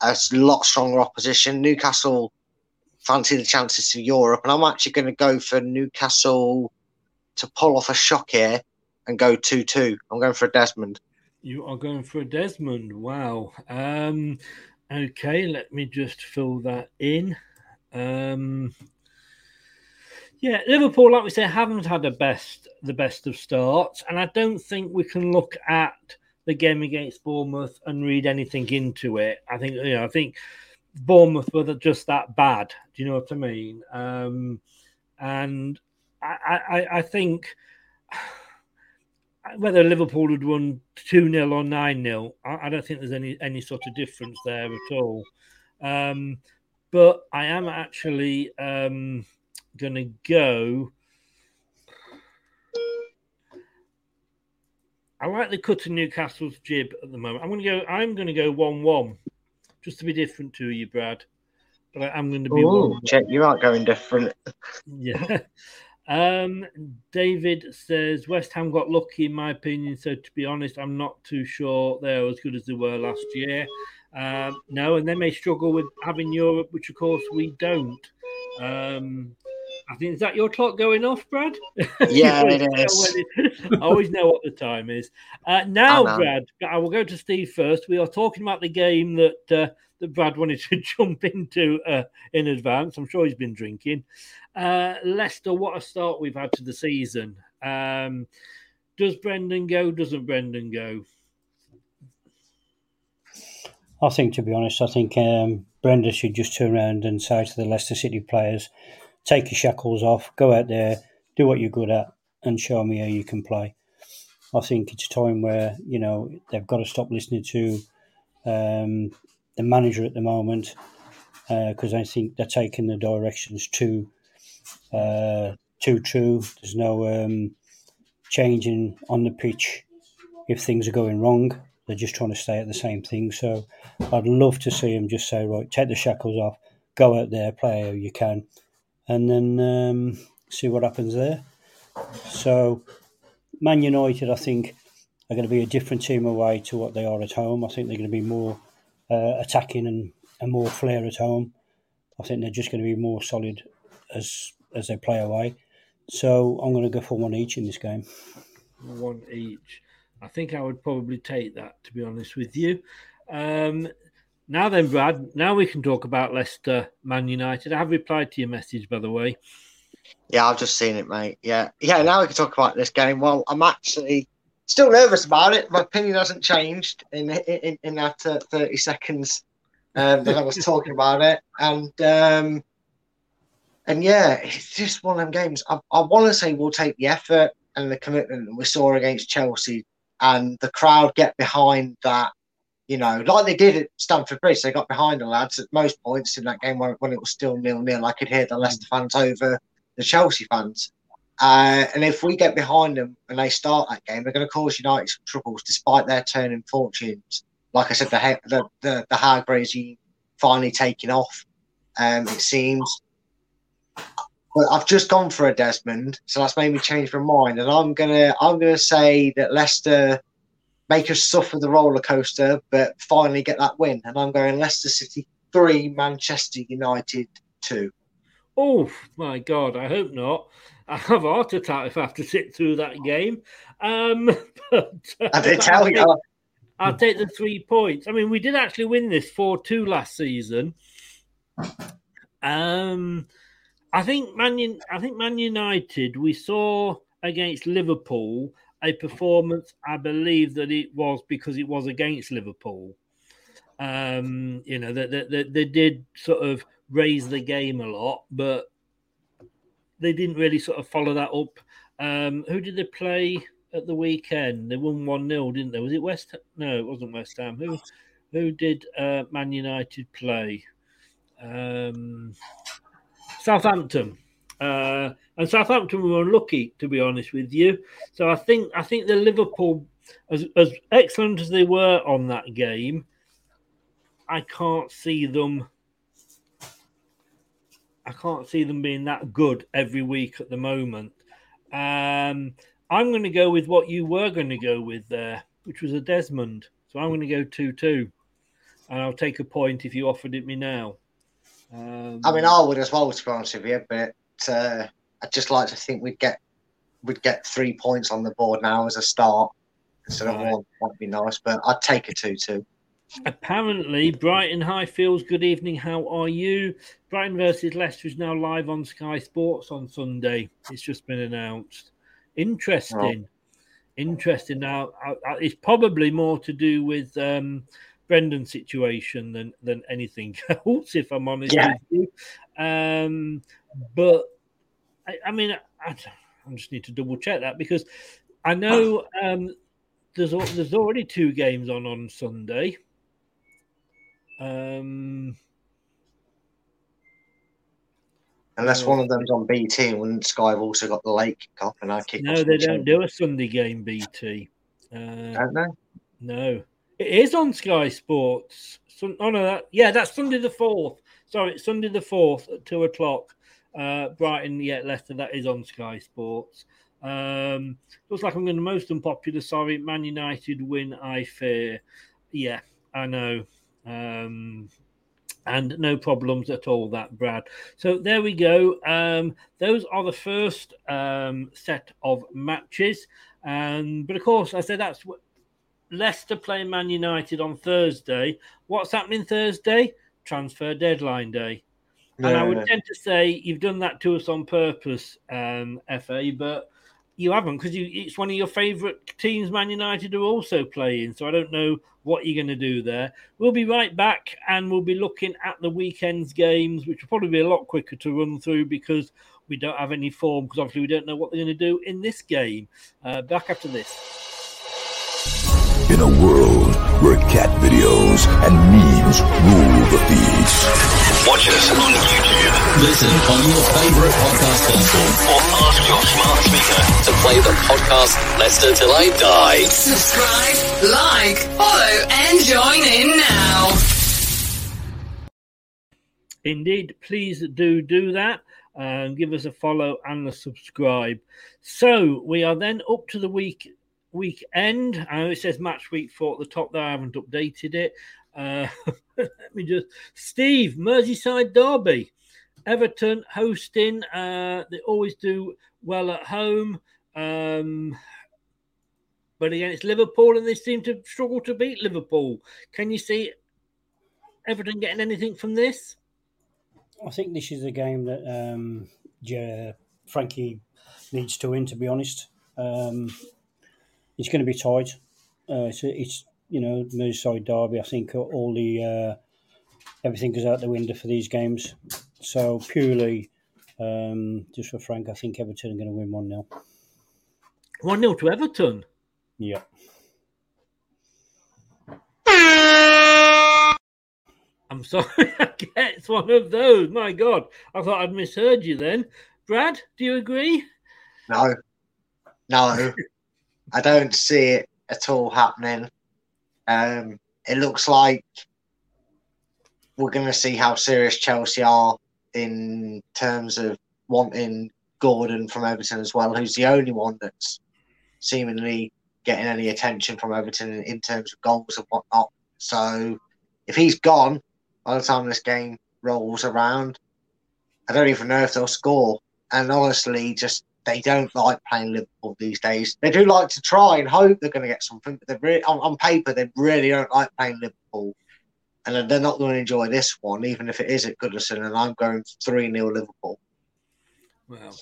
a lot stronger opposition. Newcastle fancy the chances to Europe, and I'm actually going to go for Newcastle to pull off a shock here and go 2 2. I'm going for a Desmond. You are going for a Desmond. Wow. Um, okay, let me just fill that in. Um, yeah, Liverpool, like we say, haven't had the best the best of starts, and I don't think we can look at the game against Bournemouth and read anything into it. I think you know, I think Bournemouth were just that bad. Do you know what I mean? Um, and I, I, I think whether Liverpool would won 2 0 or 9 0, I, I, don't think there's any, any sort of difference there at all. Um, but I am actually um, going to go. I like the cut of Newcastle's jib at the moment. I'm going to go. I'm going to go one-one, just to be different to you, Brad. But I, am going to be. Oh, check! You aren't going different. [LAUGHS] yeah. Um, David says West Ham got lucky, in my opinion. So to be honest, I'm not too sure they're as good as they were last year. Um, no, and they may struggle with having Europe, which of course we don't. Um, I think is that your clock going off, Brad? Yeah, [LAUGHS] it is. I always know what the time is. Uh, now, Brad, I will go to Steve first. We are talking about the game that uh, that Brad wanted to [LAUGHS] jump into uh, in advance. I'm sure he's been drinking. Uh, Leicester, what a start we've had to the season. Um, does Brendan go? Doesn't Brendan go? I think, to be honest, I think um, Brendan should just turn around and say to the Leicester City players, take your shackles off, go out there, do what you're good at, and show me how you can play. I think it's a time where you know they've got to stop listening to um, the manager at the moment because uh, I think they're taking the directions too uh, too true. There's no um, changing on the pitch if things are going wrong. They're just trying to stay at the same thing. So I'd love to see them just say, right, take the shackles off, go out there, play how you can, and then um, see what happens there. So, Man United, I think, are going to be a different team away to what they are at home. I think they're going to be more uh, attacking and, and more flair at home. I think they're just going to be more solid as as they play away. So I'm going to go for one each in this game. One each. I think I would probably take that, to be honest with you. Um, now then, Brad, now we can talk about Leicester Man United. I have replied to your message, by the way. Yeah, I've just seen it, mate. Yeah. Yeah, now we can talk about this game. Well, I'm actually still nervous about it. My opinion hasn't changed in in, in that uh, 30 seconds um, that I was talking about it. And um, and yeah, it's just one of them games. I, I want to say we'll take the effort and the commitment that we saw against Chelsea, and the crowd get behind that. You know, like they did at Stamford Bridge, they got behind the lads at most points in that game when, when it was still nil nil. I could hear the Leicester fans over the Chelsea fans. Uh, and if we get behind them and they start that game, they're going to cause United some troubles despite their turning fortunes. Like I said, the the the, the hard finally taking off. Um, it seems. But I've just gone for a Desmond, so that's made me change my mind, and I'm gonna I'm gonna say that Leicester make us suffer the roller coaster, but finally get that win, and I'm going Leicester City three, Manchester United two. Oh my God! I hope not. I have a heart attack if I have to sit through that game. Um, [LAUGHS] but, uh, I did tell you. I'll take the three points. I mean, we did actually win this 4 2 last season. Um, I think Man, I think Man United, we saw against Liverpool a performance. I believe that it was because it was against Liverpool. Um, you know, that they, they, they did sort of raise the game a lot, but they didn't really sort of follow that up. Um, who did they play? at the weekend. They won one 0 didn't they? Was it West? No, it wasn't West Ham. Who who did uh, Man United play? Um, Southampton. Uh, and Southampton were unlucky, to be honest with you. So I think I think the Liverpool, as as excellent as they were on that game, I can't see them. I can't see them being that good every week at the moment. Um, I'm going to go with what you were going to go with there, which was a Desmond. So I'm going to go 2 2. And I'll take a point if you offered it me now. Um, I mean, I would as well, to be honest with you, but uh, I'd just like to think we'd get we'd get three points on the board now as a start instead of one. That'd be nice, but I'd take a 2 2. Apparently, Brighton Highfields, good evening. How are you? Brighton versus Leicester is now live on Sky Sports on Sunday. It's just been announced. Interesting. Right. Interesting. Now, it's probably more to do with um, Brendan's situation than than anything [LAUGHS] else, if I'm honest yeah. with you. Um, but I, I mean, I, I, just need to double check that because I know um, there's there's already two games on on Sunday. Um, Unless one of them's on BT, and Sky have also got the late Cup and I kick. No, they don't do a Sunday game BT. Uh, don't they? No, it is on Sky Sports. Sun- oh no, that, yeah, that's Sunday the fourth. Sorry, it's Sunday the fourth at two o'clock. Uh, Brighton, yeah, Leicester. That is on Sky Sports. Um, looks like I'm going to most unpopular. Sorry, Man United win. I fear. Yeah, I know. Um, and no problems at all that brad so there we go um, those are the first um, set of matches um, but of course i said that's what leicester play man united on thursday what's happening thursday transfer deadline day and i would tend to say you've done that to us on purpose um, fa but you haven't because you, it's one of your favourite teams, Man United, are also playing. So I don't know what you're going to do there. We'll be right back and we'll be looking at the weekend's games, which will probably be a lot quicker to run through because we don't have any form because obviously we don't know what they're going to do in this game. Uh, back after this. In a world where cat videos and memes rule the feeds. Watch us on YouTube. Listen on your favorite podcast platform or ask your smart speaker to play the podcast Leicester Till I Die. Subscribe, like, follow, and join in now. Indeed, please do do that and give us a follow and a subscribe. So we are then up to the week weekend. I know it says match week four at the top there. I haven't updated it. Uh, [LAUGHS] let me just. Steve, Merseyside Derby. Everton hosting. Uh, they always do well at home. Um, but against Liverpool, and they seem to struggle to beat Liverpool. Can you see Everton getting anything from this? I think this is a game that um, yeah, Frankie needs to win, to be honest. Um, it's going to be tight. Uh, it's, it's you know Merseyside derby. I think all the uh, everything goes out the window for these games. So purely Um, just for Frank, I think Everton are going to win 1 0. 1 0 to Everton. Yeah. I'm sorry, [LAUGHS] I get it's one of those. My God, I thought I'd misheard you then. Brad, do you agree? No, no, I don't see it at all happening. Um, it looks like we're going to see how serious Chelsea are in terms of wanting Gordon from Everton as well, who's the only one that's seemingly getting any attention from Everton in, in terms of goals and whatnot. So if he's gone by the time this game rolls around, I don't even know if they'll score. And honestly, just they don't like playing Liverpool these days. They do like to try and hope they're going to get something, but they really, on, on paper they really don't like playing Liverpool, and they're not going to enjoy this one, even if it is at Goodison. And I'm going three 0 Liverpool. Well,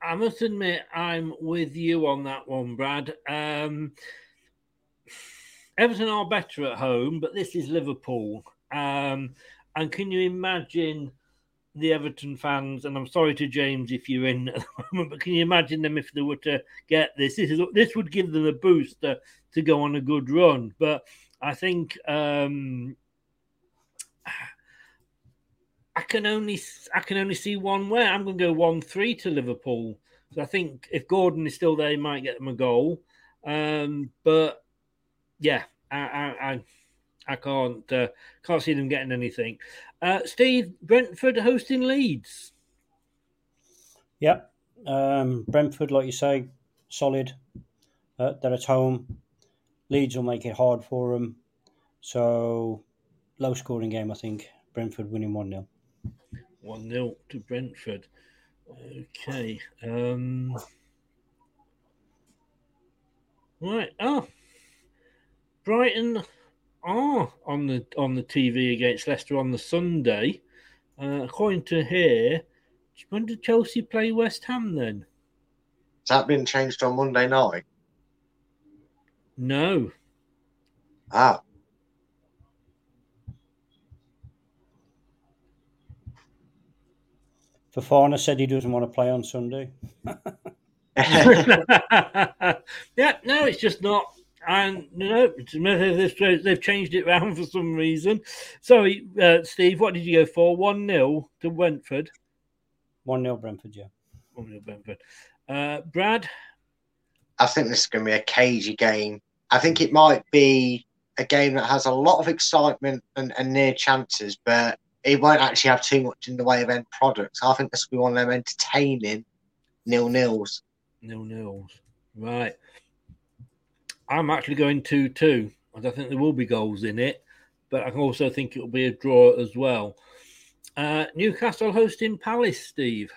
I must admit I'm with you on that one, Brad. Um, Everton are better at home, but this is Liverpool. Um, and can you imagine the Everton fans? And I'm sorry to James if you're in [LAUGHS] at the moment, but can you imagine them if they were to get this? This is this would give them a boost to, to go on a good run. But I think um, I can only I can only see one way. I'm going to go one three to Liverpool. So I think if Gordon is still there, he might get them a goal. Um, but yeah, I I, I, I can't uh, can't see them getting anything. Uh, Steve Brentford hosting Leeds. Yep, um, Brentford, like you say, solid. Uh, they're at home. Leeds will make it hard for them. So low scoring game, I think. Brentford winning one 0 One 0 to Brentford. Okay. Um, right. Oh, Brighton are on the on the TV against Leicester on the Sunday. Uh, according to here, when did Chelsea play West Ham then? Has that been changed on Monday night? No. Ah. Fofana said he doesn't want to play on Sunday. [LAUGHS] [LAUGHS] [LAUGHS] yeah, no, it's just not. And no, they've, they've changed it around [LAUGHS] for some reason. Sorry, uh, Steve, what did you go for? 1 0 to Brentford? 1 0 Brentford, yeah. 1 0 Brentford. Uh, Brad? I think this is going to be a cagey game. I think it might be a game that has a lot of excitement and, and near chances, but it won't actually have too much in the way of end products. I think this will be one of them entertaining nil nils. Nil nils. Right. I'm actually going 2 2. I don't think there will be goals in it, but I also think it will be a draw as well. Uh, Newcastle hosting Palace, Steve.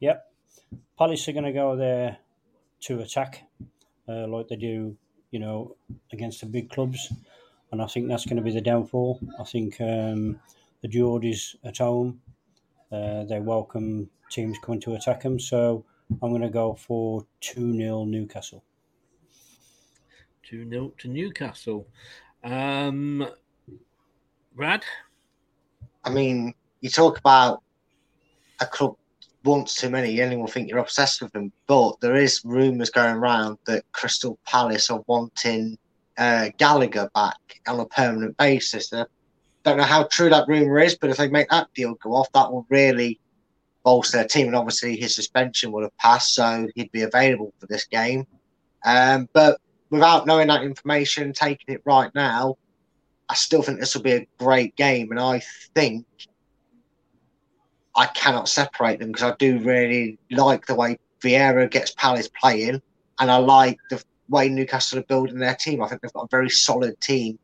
Yep. Palace are going to go there to attack uh, like they do, you know, against the big clubs. And I think that's going to be the downfall. I think um, the Geordies at home, uh, they welcome teams coming to attack them. So I'm going to go for 2 0 Newcastle. 2 0 to Newcastle. Um, Brad? I mean, you talk about a club once too many, anyone think you're obsessed with them. But there is rumours going around that Crystal Palace are wanting uh, Gallagher back on a permanent basis. I don't know how true that rumour is, but if they make that deal go off, that will really bolster their team. And obviously, his suspension would have passed, so he'd be available for this game. Um, but without knowing that information, taking it right now, I still think this will be a great game. And I think I cannot separate them because I do really like the way Vieira gets Palace playing, and I like the way Newcastle are building their team. I think they've got a very solid team.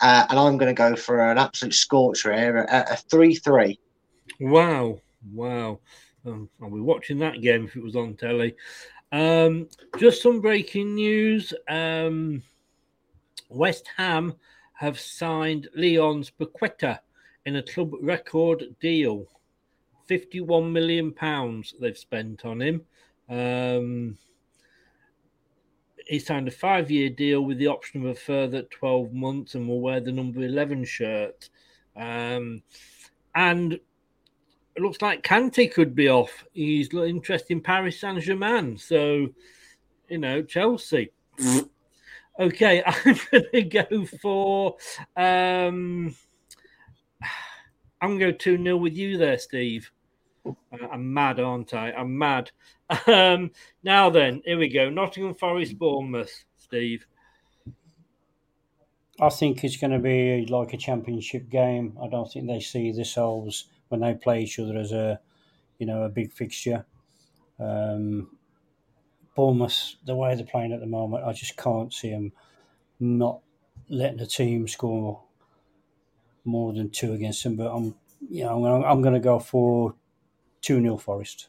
Uh, and I'm going to go for an absolute scorcher here, a, a 3 3. Wow. Wow. Um, I'll be watching that game if it was on telly. Um, just some breaking news. Um, West Ham have signed Leons Paqueta in a club record deal. 51 million pounds they've spent on him. Um, he signed a five year deal with the option of a further 12 months and will wear the number 11 shirt. Um, and it looks like Kante could be off. He's interested in Paris Saint Germain. So, you know, Chelsea. [LAUGHS] okay, [LAUGHS] I'm going to go for. Um, I'm going to go 2 0 with you there, Steve. Uh, I'm mad, aren't I? I'm mad. [LAUGHS] Um, now then, here we go. Nottingham Forest, Bournemouth, Steve. I think it's going to be like a championship game. I don't think they see themselves when they play each other as a, you know, a big fixture. Um, Bournemouth, the way they're playing at the moment, I just can't see them not letting the team score more than two against them. But I'm, you know, I'm I'm going to go for two 0 Forest.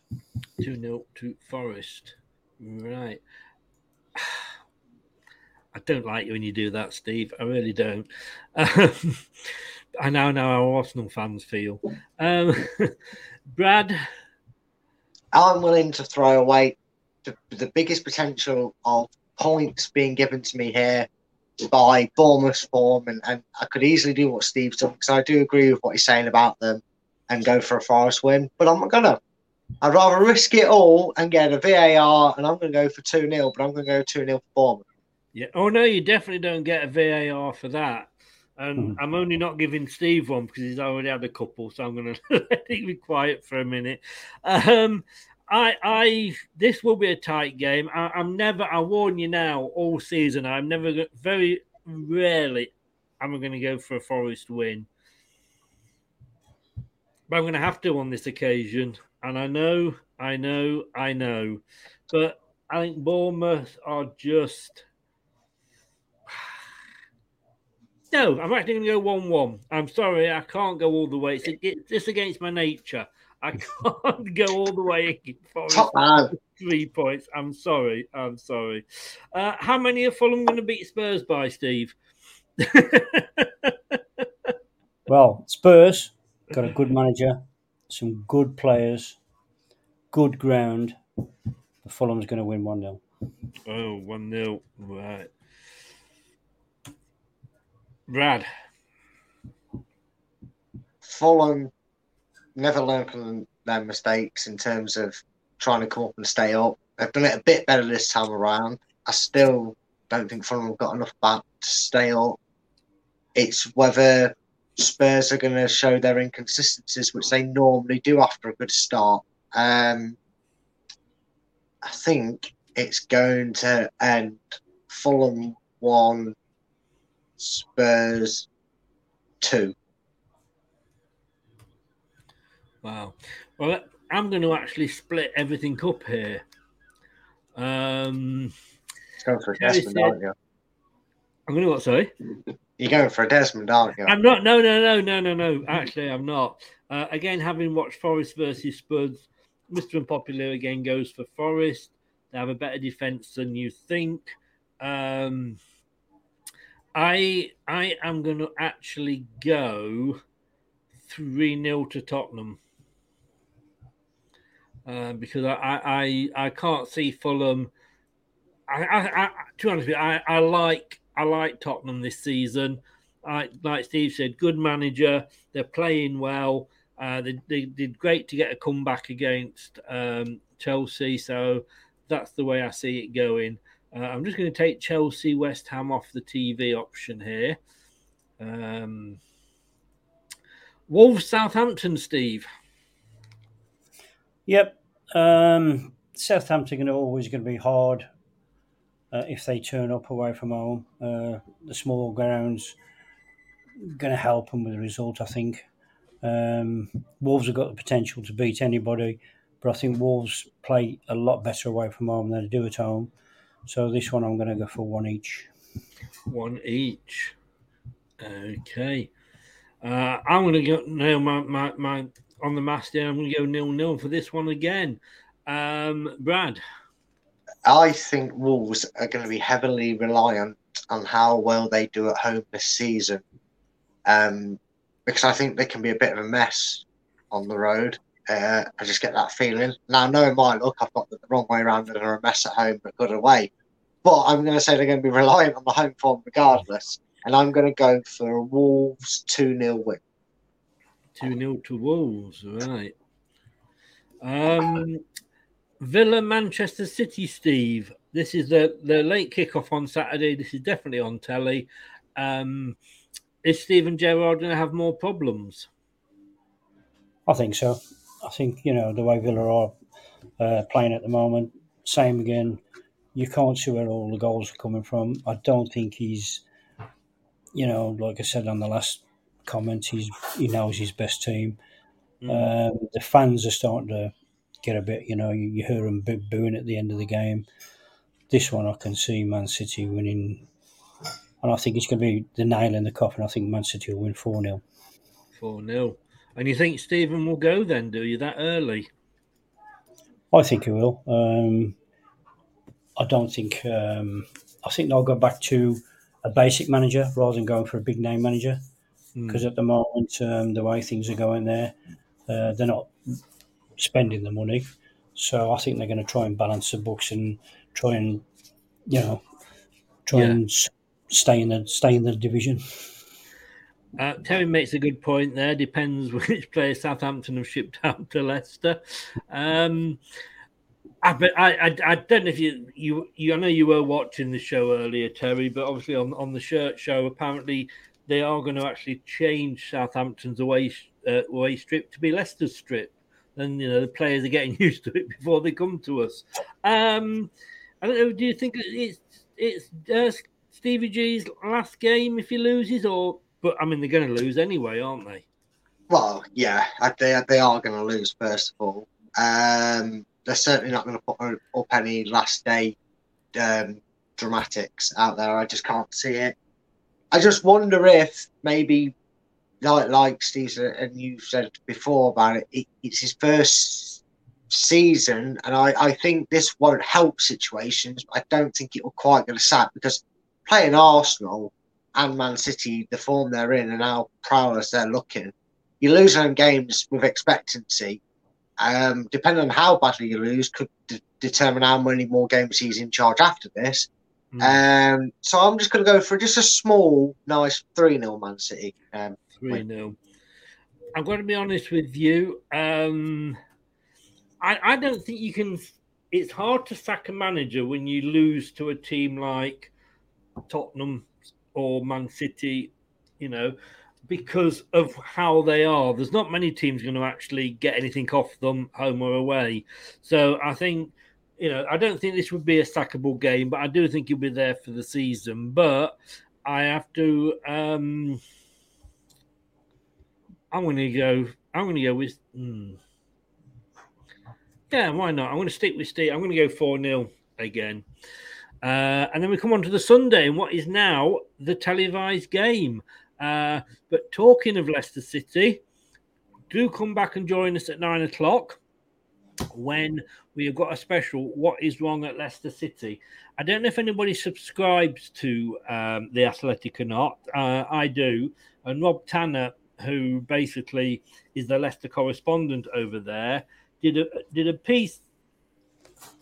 Two 0 to Forest. Right. [SIGHS] I don't like you when you do that, Steve. I really don't. [LAUGHS] Um, I now know how Arsenal fans feel. Um, [LAUGHS] Brad, I'm willing to throw away the, the biggest potential of points being given to me here by Bournemouth's form, and, and I could easily do what Steve's done because I do agree with what he's saying about them and go for a Forest win, but I'm not gonna. I'd rather risk it all and get a VAR, and I'm going to go for 2 0, but I'm going to go 2 0 for Bournemouth. Yeah. Oh no, you definitely don't get a VAR for that. And mm. I'm only not giving Steve one because he's already had a couple, so I'm going [LAUGHS] to let it be quiet for a minute. Um, I, I, this will be a tight game. I, am never. I warn you now, all season, I'm never. Very rarely, I'm going to go for a Forest win. But I'm going to have to on this occasion. And I know, I know, I know. But I think Bournemouth are just No, I'm actually going to go 1 1. I'm sorry, I can't go all the way. It's, it's just against my nature. I [LAUGHS] can't go all the way for three points. I'm sorry. I'm sorry. Uh, how many are Fulham going to beat Spurs by, Steve? [LAUGHS] well, Spurs got a good manager, some good players, good ground. Fulham's going to win 1 0. Oh, 1 0. Right. Brad. Fulham never learned from their mistakes in terms of trying to come up and stay up. They've done it a bit better this time around. I still don't think Fulham have got enough back to stay up. It's whether Spurs are going to show their inconsistencies, which they normally do after a good start. Um, I think it's going to end Fulham one, Spurs two. Wow. Well, I'm going to actually split everything up here. Um, going for Desmond, said, aren't you? I'm going to what? Sorry. You're going for a Desmond, aren't you? I'm not. No, no, no, no, no, no. Actually, I'm not. Uh, again, having watched Forest versus Spurs, Mr. Unpopular again goes for Forest. They have a better defense than you think. Um, I I am going to actually go three 0 to Tottenham uh, because I, I I can't see Fulham. I, I, I to be honest with you, I, I like I like Tottenham this season. I, like Steve said, good manager. They're playing well. Uh, they, they did great to get a comeback against um, Chelsea. So that's the way I see it going. Uh, I'm just going to take Chelsea West Ham off the TV option here. Um, Wolves Southampton, Steve. Yep. Um, Southampton are always going to be hard uh, if they turn up away from home. Uh, the small grounds going to help them with the result, I think. Um, Wolves have got the potential to beat anybody, but I think Wolves play a lot better away from home than they do at home. So this one I'm going to go for one each. One each. Okay. Uh, I'm going to go nail my, my, my on the master. I'm going to go nil nil for this one again. Um, Brad. I think Wolves are going to be heavily reliant on how well they do at home this season, um, because I think they can be a bit of a mess on the road. Uh, I just get that feeling. Now, knowing my luck, I've got the wrong way around. They're a mess at home, but good away. But I'm going to say they're going to be [LAUGHS] reliant on the home form regardless. And I'm going to go for a Wolves 2 0 win. 2 0 to Wolves, right. Um, Villa Manchester City, Steve. This is the the late kickoff on Saturday. This is definitely on telly. Um, is Steven Gerrard going to have more problems? I think so. I think you know the way Villa are uh, playing at the moment. Same again. You can't see where all the goals are coming from. I don't think he's, you know, like I said on the last comment, he's he knows his best team. Mm. Um, the fans are starting to get a bit, you know, you, you hear them boo- booing at the end of the game. This one, I can see Man City winning, and I think it's going to be the nail in the coffin. I think Man City will win 4 0. 4 0. And you think Steven will go then, do you, that early? I think he will. Um, I don't think. Um, I think they'll go back to a basic manager rather than going for a big name manager because mm. at the moment, um, the way things are going there, uh, they're not spending the money. So I think they're going to try and balance the books and try and, you know, try yeah. and stay in the stay in the division. [LAUGHS] Uh, Terry makes a good point there. Depends [LAUGHS] which player Southampton have shipped [LAUGHS] out to Leicester. Um, I, I, I, don't know if you, you, you, I know you were watching the show earlier, Terry, but obviously on, on the shirt show, apparently they are going to actually change Southampton's away uh, away strip to be Leicester's strip. And you know the players are getting [LAUGHS] used to it before they come to us. Um, I don't know. Do you think it's it's uh, Stevie G's last game if he loses, or but I mean they're going to lose anyway, aren't they? Well, yeah, they they are going to lose first of all. Um, they're certainly not going to put up any last day um, dramatics out there. I just can't see it. I just wonder if maybe, like like Steve and you said before about it, it it's his first season, and I, I think this won't help situations. I don't think it will quite get a sack because playing Arsenal and Man City, the form they're in and how prowess they're looking, you lose home games with expectancy um, depending on how badly you lose, could d- determine how many more games he's in charge after this. Mm. Um, so I'm just going to go for just a small, nice 3 0 Man City. Um, 3 0. I'm going to be honest with you. Um, I, I don't think you can. It's hard to sack a manager when you lose to a team like Tottenham or Man City, you know because of how they are. There's not many teams going to actually get anything off them, home or away. So I think, you know, I don't think this would be a sackable game, but I do think he'll be there for the season. But I have to. Um, I'm going to go. I'm going to go with. Hmm. Yeah, why not? I'm going to stick with Steve. I'm going to go 4 0 again. Uh, and then we come on to the Sunday and what is now the televised game. Uh, but talking of Leicester City, do come back and join us at nine o'clock when we have got a special What is Wrong at Leicester City. I don't know if anybody subscribes to um, The Athletic or not. Uh, I do. And Rob Tanner, who basically is the Leicester correspondent over there, did a, did a piece,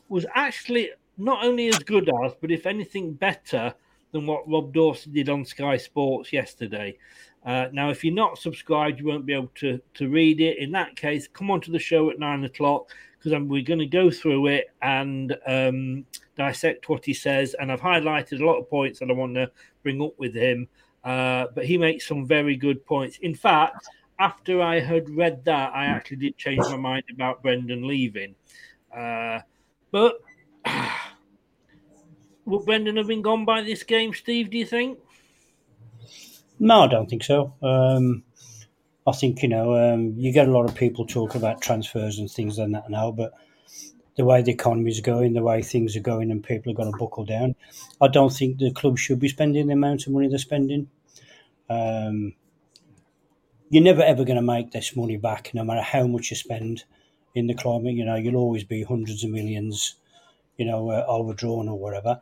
was actually not only as good as, but if anything better than what Rob Dorsett did on Sky Sports yesterday. Uh, now, if you're not subscribed, you won't be able to, to read it. In that case, come on to the show at nine o'clock because we're going to go through it and um, dissect what he says. And I've highlighted a lot of points that I want to bring up with him. Uh, but he makes some very good points. In fact, after I had read that, I actually did change my mind about Brendan leaving. Uh, but would Brendan have been gone by this game, Steve? Do you think? No, I don't think so. Um, I think you know um, you get a lot of people talking about transfers and things like that now, but the way the economy is going, the way things are going, and people are going to buckle down. I don't think the club should be spending the amount of money they're spending. Um, you're never ever going to make this money back, no matter how much you spend in the climate. You know, you'll always be hundreds of millions you know, uh, overdrawn or whatever,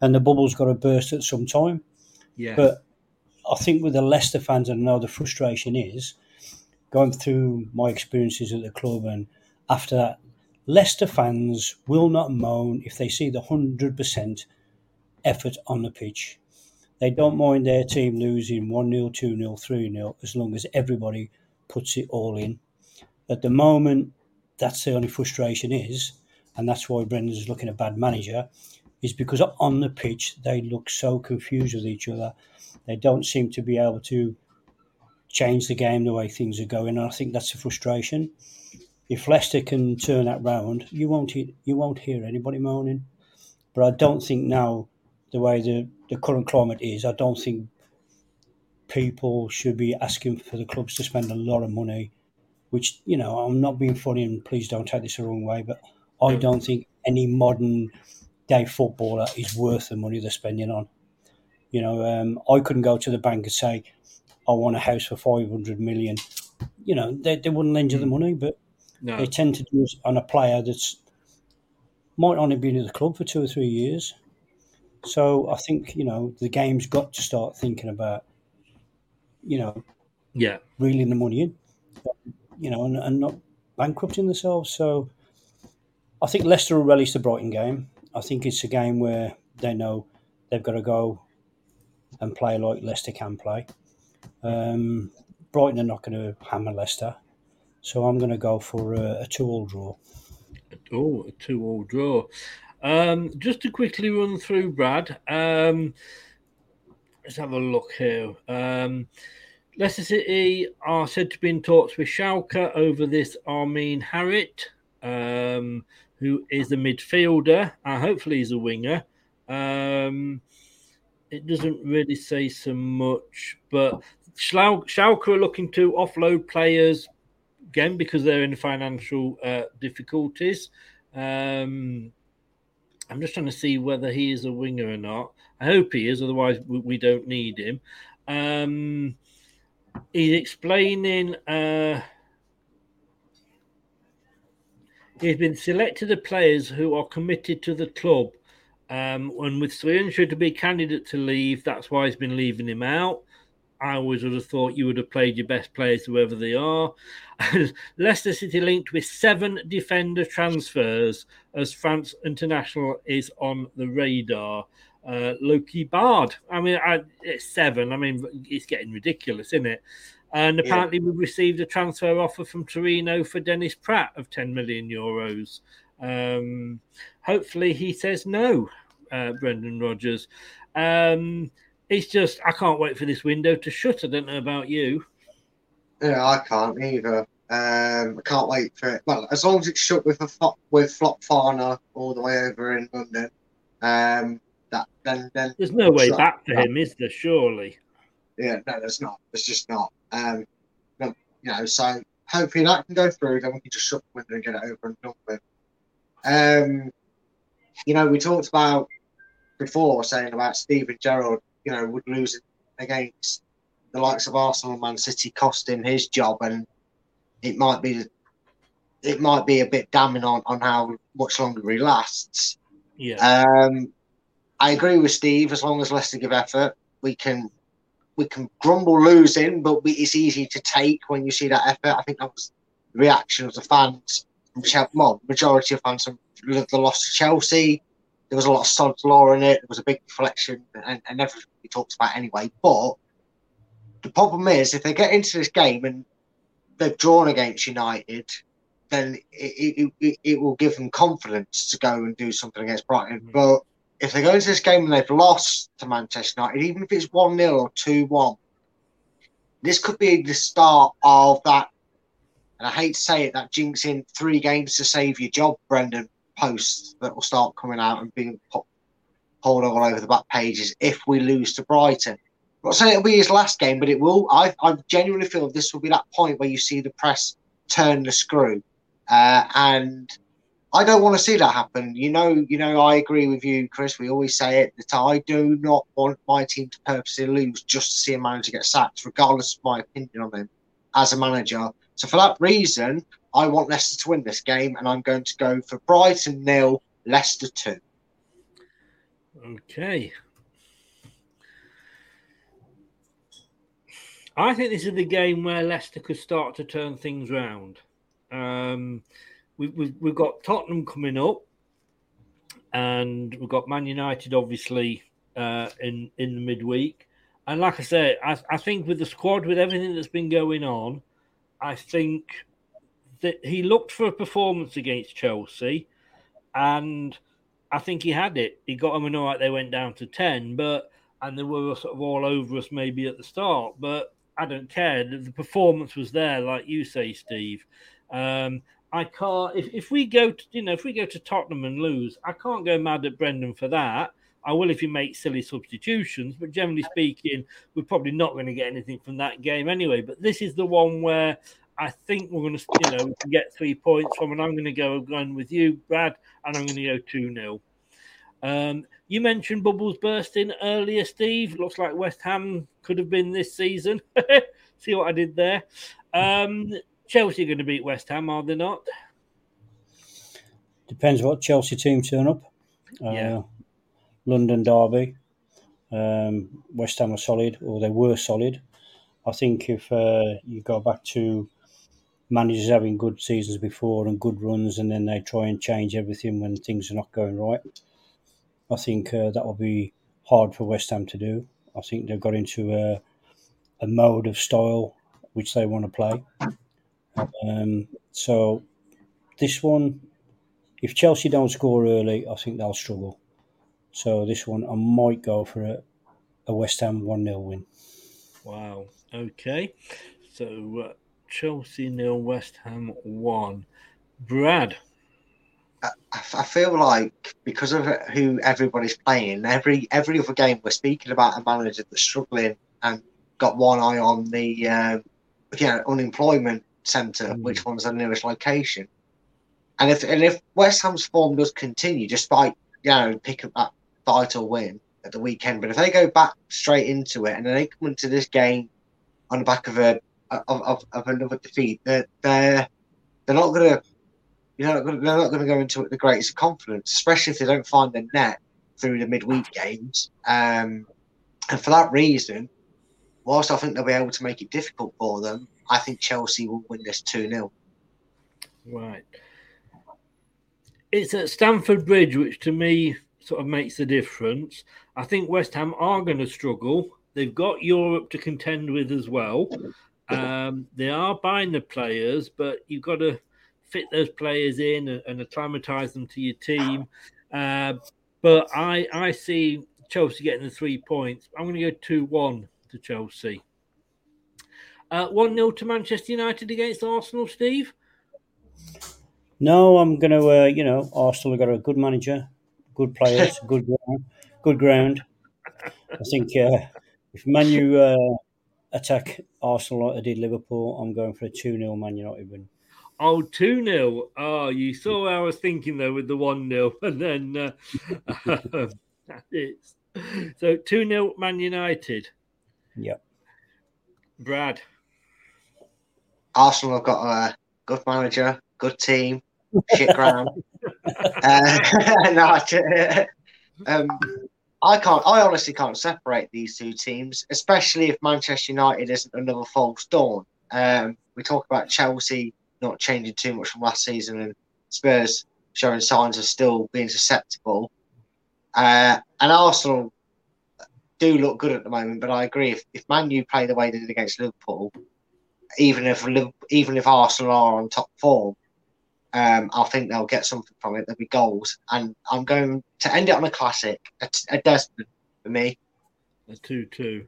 and the bubble's got to burst at some time. Yeah. But I think with the Leicester fans, I know the frustration is going through my experiences at the club, and after that, Leicester fans will not moan if they see the hundred percent effort on the pitch. They don't mind their team losing 1 0, 2 0, 3 0, as long as everybody puts it all in. At the moment, that's the only frustration is, and that's why Brendan's looking a bad manager, is because on the pitch they look so confused with each other. They don't seem to be able to change the game the way things are going, and I think that's a frustration. If Leicester can turn that round, you won't hear, you won't hear anybody moaning. But I don't think now, the way the, the current climate is, I don't think people should be asking for the clubs to spend a lot of money. Which you know, I'm not being funny, and please don't take this the wrong way, but I don't think any modern day footballer is worth the money they're spending on. You know, um, I couldn't go to the bank and say, I want a house for 500 million. You know, they, they wouldn't lend you the money, but No. they tend to do it on a player that's might only been at the club for two or three years. So I think, you know, the game's got to start thinking about, you know, Yeah. reeling the money in, you know, and, and not bankrupting themselves. So I think Leicester will relish the Brighton game. I think it's a game where they know they've got to go and play like Leicester can play. Um, Brighton are not going to hammer Leicester, so I'm going to go for a, a two-all draw. Oh, a two-all draw. Um, just to quickly run through, Brad. Um, let's have a look here. Um, Leicester City are said to be in talks with Schalke over this Amine Harit, um, who is a midfielder. Uh, hopefully, he's a winger. Um, it doesn't really say so much, but Schalke are looking to offload players again because they're in financial uh, difficulties. Um, I'm just trying to see whether he is a winger or not. I hope he is, otherwise we, we don't need him. Um, he's explaining. Uh, he's been selected the players who are committed to the club. Um, and with Srianshu to be candidate to leave, that's why he's been leaving him out. I always would have thought you would have played your best players, whoever they are. [LAUGHS] Leicester City linked with seven defender transfers as France International is on the radar. Uh, Loïc Badé. I mean, I, it's seven. I mean, it's getting ridiculous, isn't it? And Yeah. apparently, we received a transfer offer from Torino for Dennis Praet of 10 million euros. Um, hopefully, he says no, uh, Brendan Rodgers. Um, it's just, I can't wait for this window to shut. I don't know about you. Yeah, I can't either. Um, I can't wait for it. Well, as long as it's shut with a flop, with Flop Farner all the way over in London, um, that then then There's no way back for him, is there? Surely. Yeah, no, there's not. There's just not. Um, you know, so hopefully that can go through. Then we can just shut the window and get it over and done with. Um, you know, we talked about before saying about Steven Gerrard. You know, would lose against the likes of Arsenal and Man City, costing his job, and it might be it might be a bit damning on on how much longer he lasts. Yeah. Um, I agree with Steve. As long as Leicester give effort, we can we can grumble losing, but we, it's easy to take when you see that effort. I think that was the reaction of the fans. from Chel- Well, majority of fans from the loss to Chelsea. There was a lot of sod's law in it. There was a big deflection and, and everything we talked about anyway. But the problem is, if they get into this game and they've drawn against United, then it, it, it, it will give them confidence to go and do something against Brighton. Mm-hmm. But if they go into this game and they've lost to Manchester United, even if it's 1 0 or 2 1, this could be the start of that. And I hate to say it, that jinxing three games to save your job, Brendan post that will start coming out and being pulled all over the back pages if we lose to Brighton. I'm not saying it'll be his last game, but it will. I, I genuinely feel this will be that point where you see the press turn the screw. Uh, and I don't want to see that happen. You know, you know, I agree with you, Chris. We always say it that I do not want my team to purposely lose just to see a manager get sacked, regardless of my opinion on him as a manager. So for that reason, I want Leicester to win this game, and I'm going to go for Brighton nil, Leicester two. Okay. I think this is the game where Leicester could start to turn things round. Um, we, we've, we've got Tottenham coming up, and we've got Man United obviously uh, in in the midweek. And like I said, I, I think with the squad, with everything that's been going on, I think that he looked for a performance against Chelsea, and I think he had it. He got them and all right. They went down to ten, but and they were sort of all over us maybe at the start, but I don't care. The, the performance was there, like you say, Steve. Um, I can't. If, if we go, to, you know, if we go to Tottenham and lose, I can't go mad at Brendan for that. I will if he makes silly substitutions, but generally speaking, we're probably not going to get anything from that game anyway. But this is the one where I think we're going to, you know, get three points from, and I'm going to go again with you, Brad, and I'm going to go 2 0. Um, you mentioned bubbles bursting earlier, Steve. Looks like West Ham could have been this season. [LAUGHS] See what I did there? Um, Chelsea are going to beat West Ham, are they not? Depends what Chelsea team turn up. Yeah. Uh, London Derby. Um, West Ham are solid, or they were solid. I think if uh, you go back to managers having good seasons before and good runs, and then they try and change everything when things are not going right, I think uh, that will be hard for West Ham to do. I think they've got into a, a mode of style which they want to play. Um, so this one, if Chelsea don't score early, I think they'll struggle. So this one, I might go for a, a West Ham 1 0 win. Wow. Okay. So uh, Chelsea nil, West Ham one. Brad. I, I feel like because of who everybody's playing, every every other game we're speaking about a manager that's struggling and got one eye on the uh, you know unemployment centre, Mm. which one's the nearest location. And if and if West Ham's form does continue, despite you know pick up that vital win at the weekend, but if they go back straight into it and then they come into this game on the back of a of, of, of another defeat, they're they're they're not gonna you know they're not gonna go into it with the greatest of confidence, especially if they don't find the net through the midweek games. Um, and for that reason, whilst I think they'll be able to make it difficult for them, I think Chelsea will win this 2 0. Right. It's at Stamford Bridge, which to me sort of makes the difference. I think West Ham are going to struggle. They've got Europe to contend with as well. Um, they are buying the players, but you've got to fit those players in and, and acclimatise them to your team. Uh, but I, I see Chelsea getting the three points. I'm going to go 2 1 to Chelsea. Uh, 1 0 to Manchester United against Arsenal, Steve. No, I'm going to, uh, you know, Arsenal have got a good manager, good players, [LAUGHS] good ground. Good ground. I think uh, if Manu uh, attack Arsenal like they did Liverpool, I'm going for a 2 0 Man United win. Oh, 2 0. Oh, you saw what I was thinking though with the 1 0. [LAUGHS] And then uh, [LAUGHS] is. So 2 0 Man United. Yep. Brad. Arsenal have got a good manager, good team, shit ground. [LAUGHS] uh, [LAUGHS] no, I, um, I can't. I honestly can't separate these two teams, especially if Manchester United isn't another false dawn. Um, we talk about Chelsea not changing too much from last season, and Spurs showing signs of still being susceptible. Uh, and Arsenal do look good at the moment, but I agree. If, if Man U play the way they did against Liverpool, even if even if Arsenal are on top form, um, I think they'll get something from it. There'll be goals, and I'm going to end it on a classic, a, a Desmond for me. A 2 2.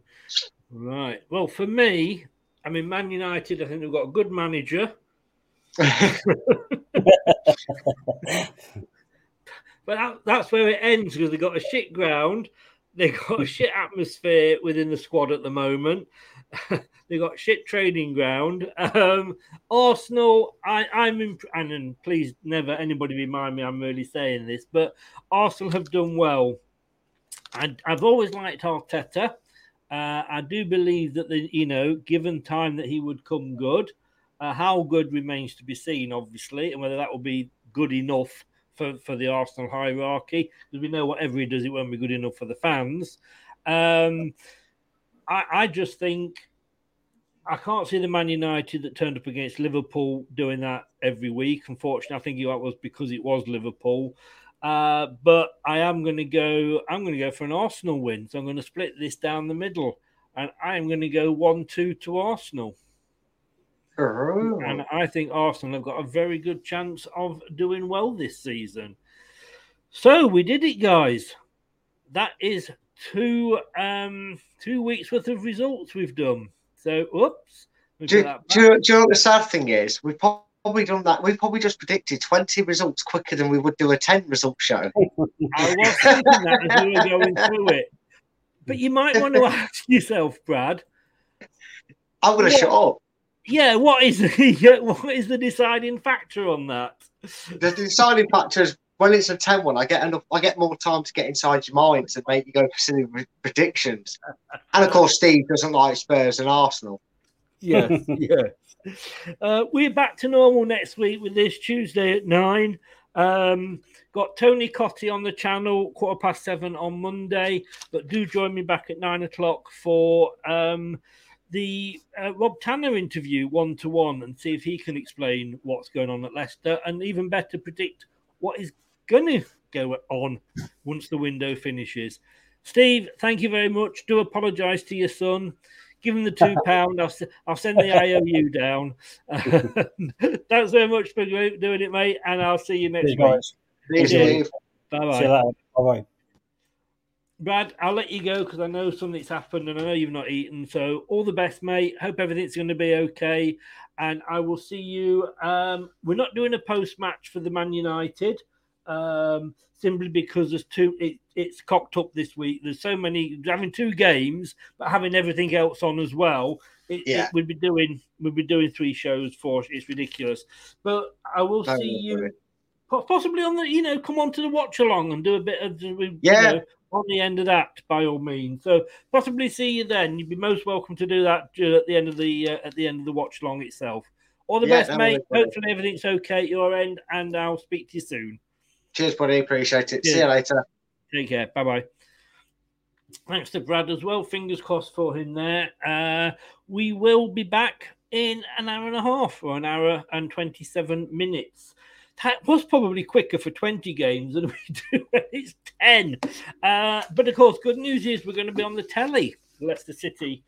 Right. Well, for me, I mean, Man United, I think they've got a good manager. [LAUGHS] [LAUGHS] but that, that's where it ends because they've got a shit ground. They've got a shit atmosphere within the squad at the moment. [LAUGHS] they've got shit training ground. Um, Arsenal, I, I'm in, and, and please never anybody remind me I'm really saying this, but Arsenal have done well. I, I've always liked Arteta. Uh, I do believe that the you know, given time that he would come good. Uh, how good remains to be seen, obviously, and whether that will be good enough for, for the Arsenal hierarchy, because we know whatever he does, it won't be good enough for the fans. Um, I, I just think I can't see the Man United that turned up against Liverpool doing that every week. Unfortunately, I think that was because it was Liverpool. Uh, but I am going to go. I'm going to go for an Arsenal win. So I'm going to split this down the middle, and I'm going to go one-two to Arsenal. And I think Arsenal have got a very good chance of doing well this season. So we did it, guys. That is two um two weeks worth of results we've done. So oops. Do, do, do, you know what the sad thing is? We've probably done that. We've probably just predicted 20 results quicker than we would do a 10 result show. [LAUGHS] I was thinking that as we were going through it. But you might want to [LAUGHS] ask yourself, Brad. I'm going to shut up. Yeah, what is [LAUGHS] the, what is the deciding factor on that? The deciding factor is when it's a 10 one, I get enough I get more time to get inside your mind to make you go for silly predictions. And of course Steve doesn't like Spurs and Arsenal. Yeah, [LAUGHS] yeah. Uh, we're back to normal next week with this Tuesday at nine. Um, got Tony Cottee on the channel, quarter past seven on Monday. But do join me back at nine o'clock for um, the uh, Rob Tanner interview one to one and see if he can explain what's going on at Leicester and even better predict what is going to go on once the window finishes. Steve, thank you very much. Do apologise to your son. Give him the two [LAUGHS] pound. I'll, I'll send the IOU [LAUGHS] down. [LAUGHS] Thanks very much for doing it, mate. And I'll see you next week. Bye bye. Bye bye. Brad, I'll let you go because I know something's happened and I know you've not eaten. So all the best, mate. Hope everything's going to be okay. And I will see you. Um, we're not doing a post match for the Man United um, simply because there's two. It, it's cocked up this week. There's so many having two games, but having everything else on as well. It, yeah. It, we'd be doing we'd be doing three shows for it's ridiculous. But I will see you possibly on the you know come on to the watch along and do a bit of yeah. You know, on the end of that by all means. So possibly see you then. You'd be most welcome to do that at the end of the uh, at the end of the watch along itself. All the yeah, best, mate. Hopefully everything's okay at your end, and I'll speak to you soon. Cheers, buddy. Appreciate it. Cheers. See you later. Take care. Bye bye. Thanks to Brad as well. Fingers crossed for him there. Uh, we will be back in an hour and a half or an hour and 27 minutes. That was probably quicker for 20 games than [LAUGHS] we do when it's 10. Uh, but of course, good news is we're going to be on the telly. Leicester City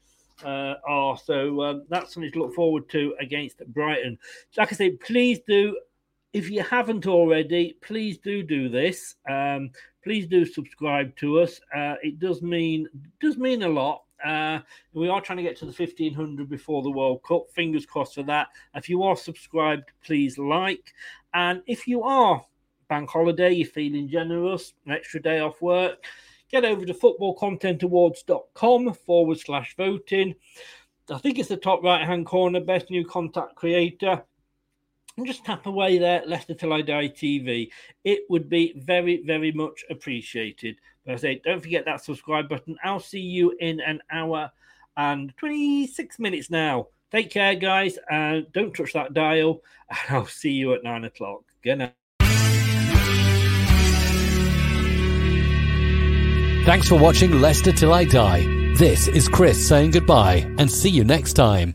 uh, are. So um, that's something to look forward to against Brighton. Like I say, please do if you haven't already, please do do this. Um, please do subscribe to us. Uh, it does mean does mean a lot. Uh, we are trying to get to the 1500 before the World Cup. Fingers crossed for that. If you are subscribed, please like. And if you are bank holiday, you're feeling generous, an extra day off work, get over to footballcontentawards.com forward slash voting. I think it's the top right hand corner, best new contact creator and just tap away there, Leicester Till I Die TV. It would be very, very much appreciated. But I say, don't forget that subscribe button. I'll see you in an hour and 26 minutes now. Take care, guys, and don't touch that dial. [LAUGHS] And I'll see you at nine o'clock. Good night. Thanks for watching Leicester Till I Die. This is Chris saying goodbye and see you next time.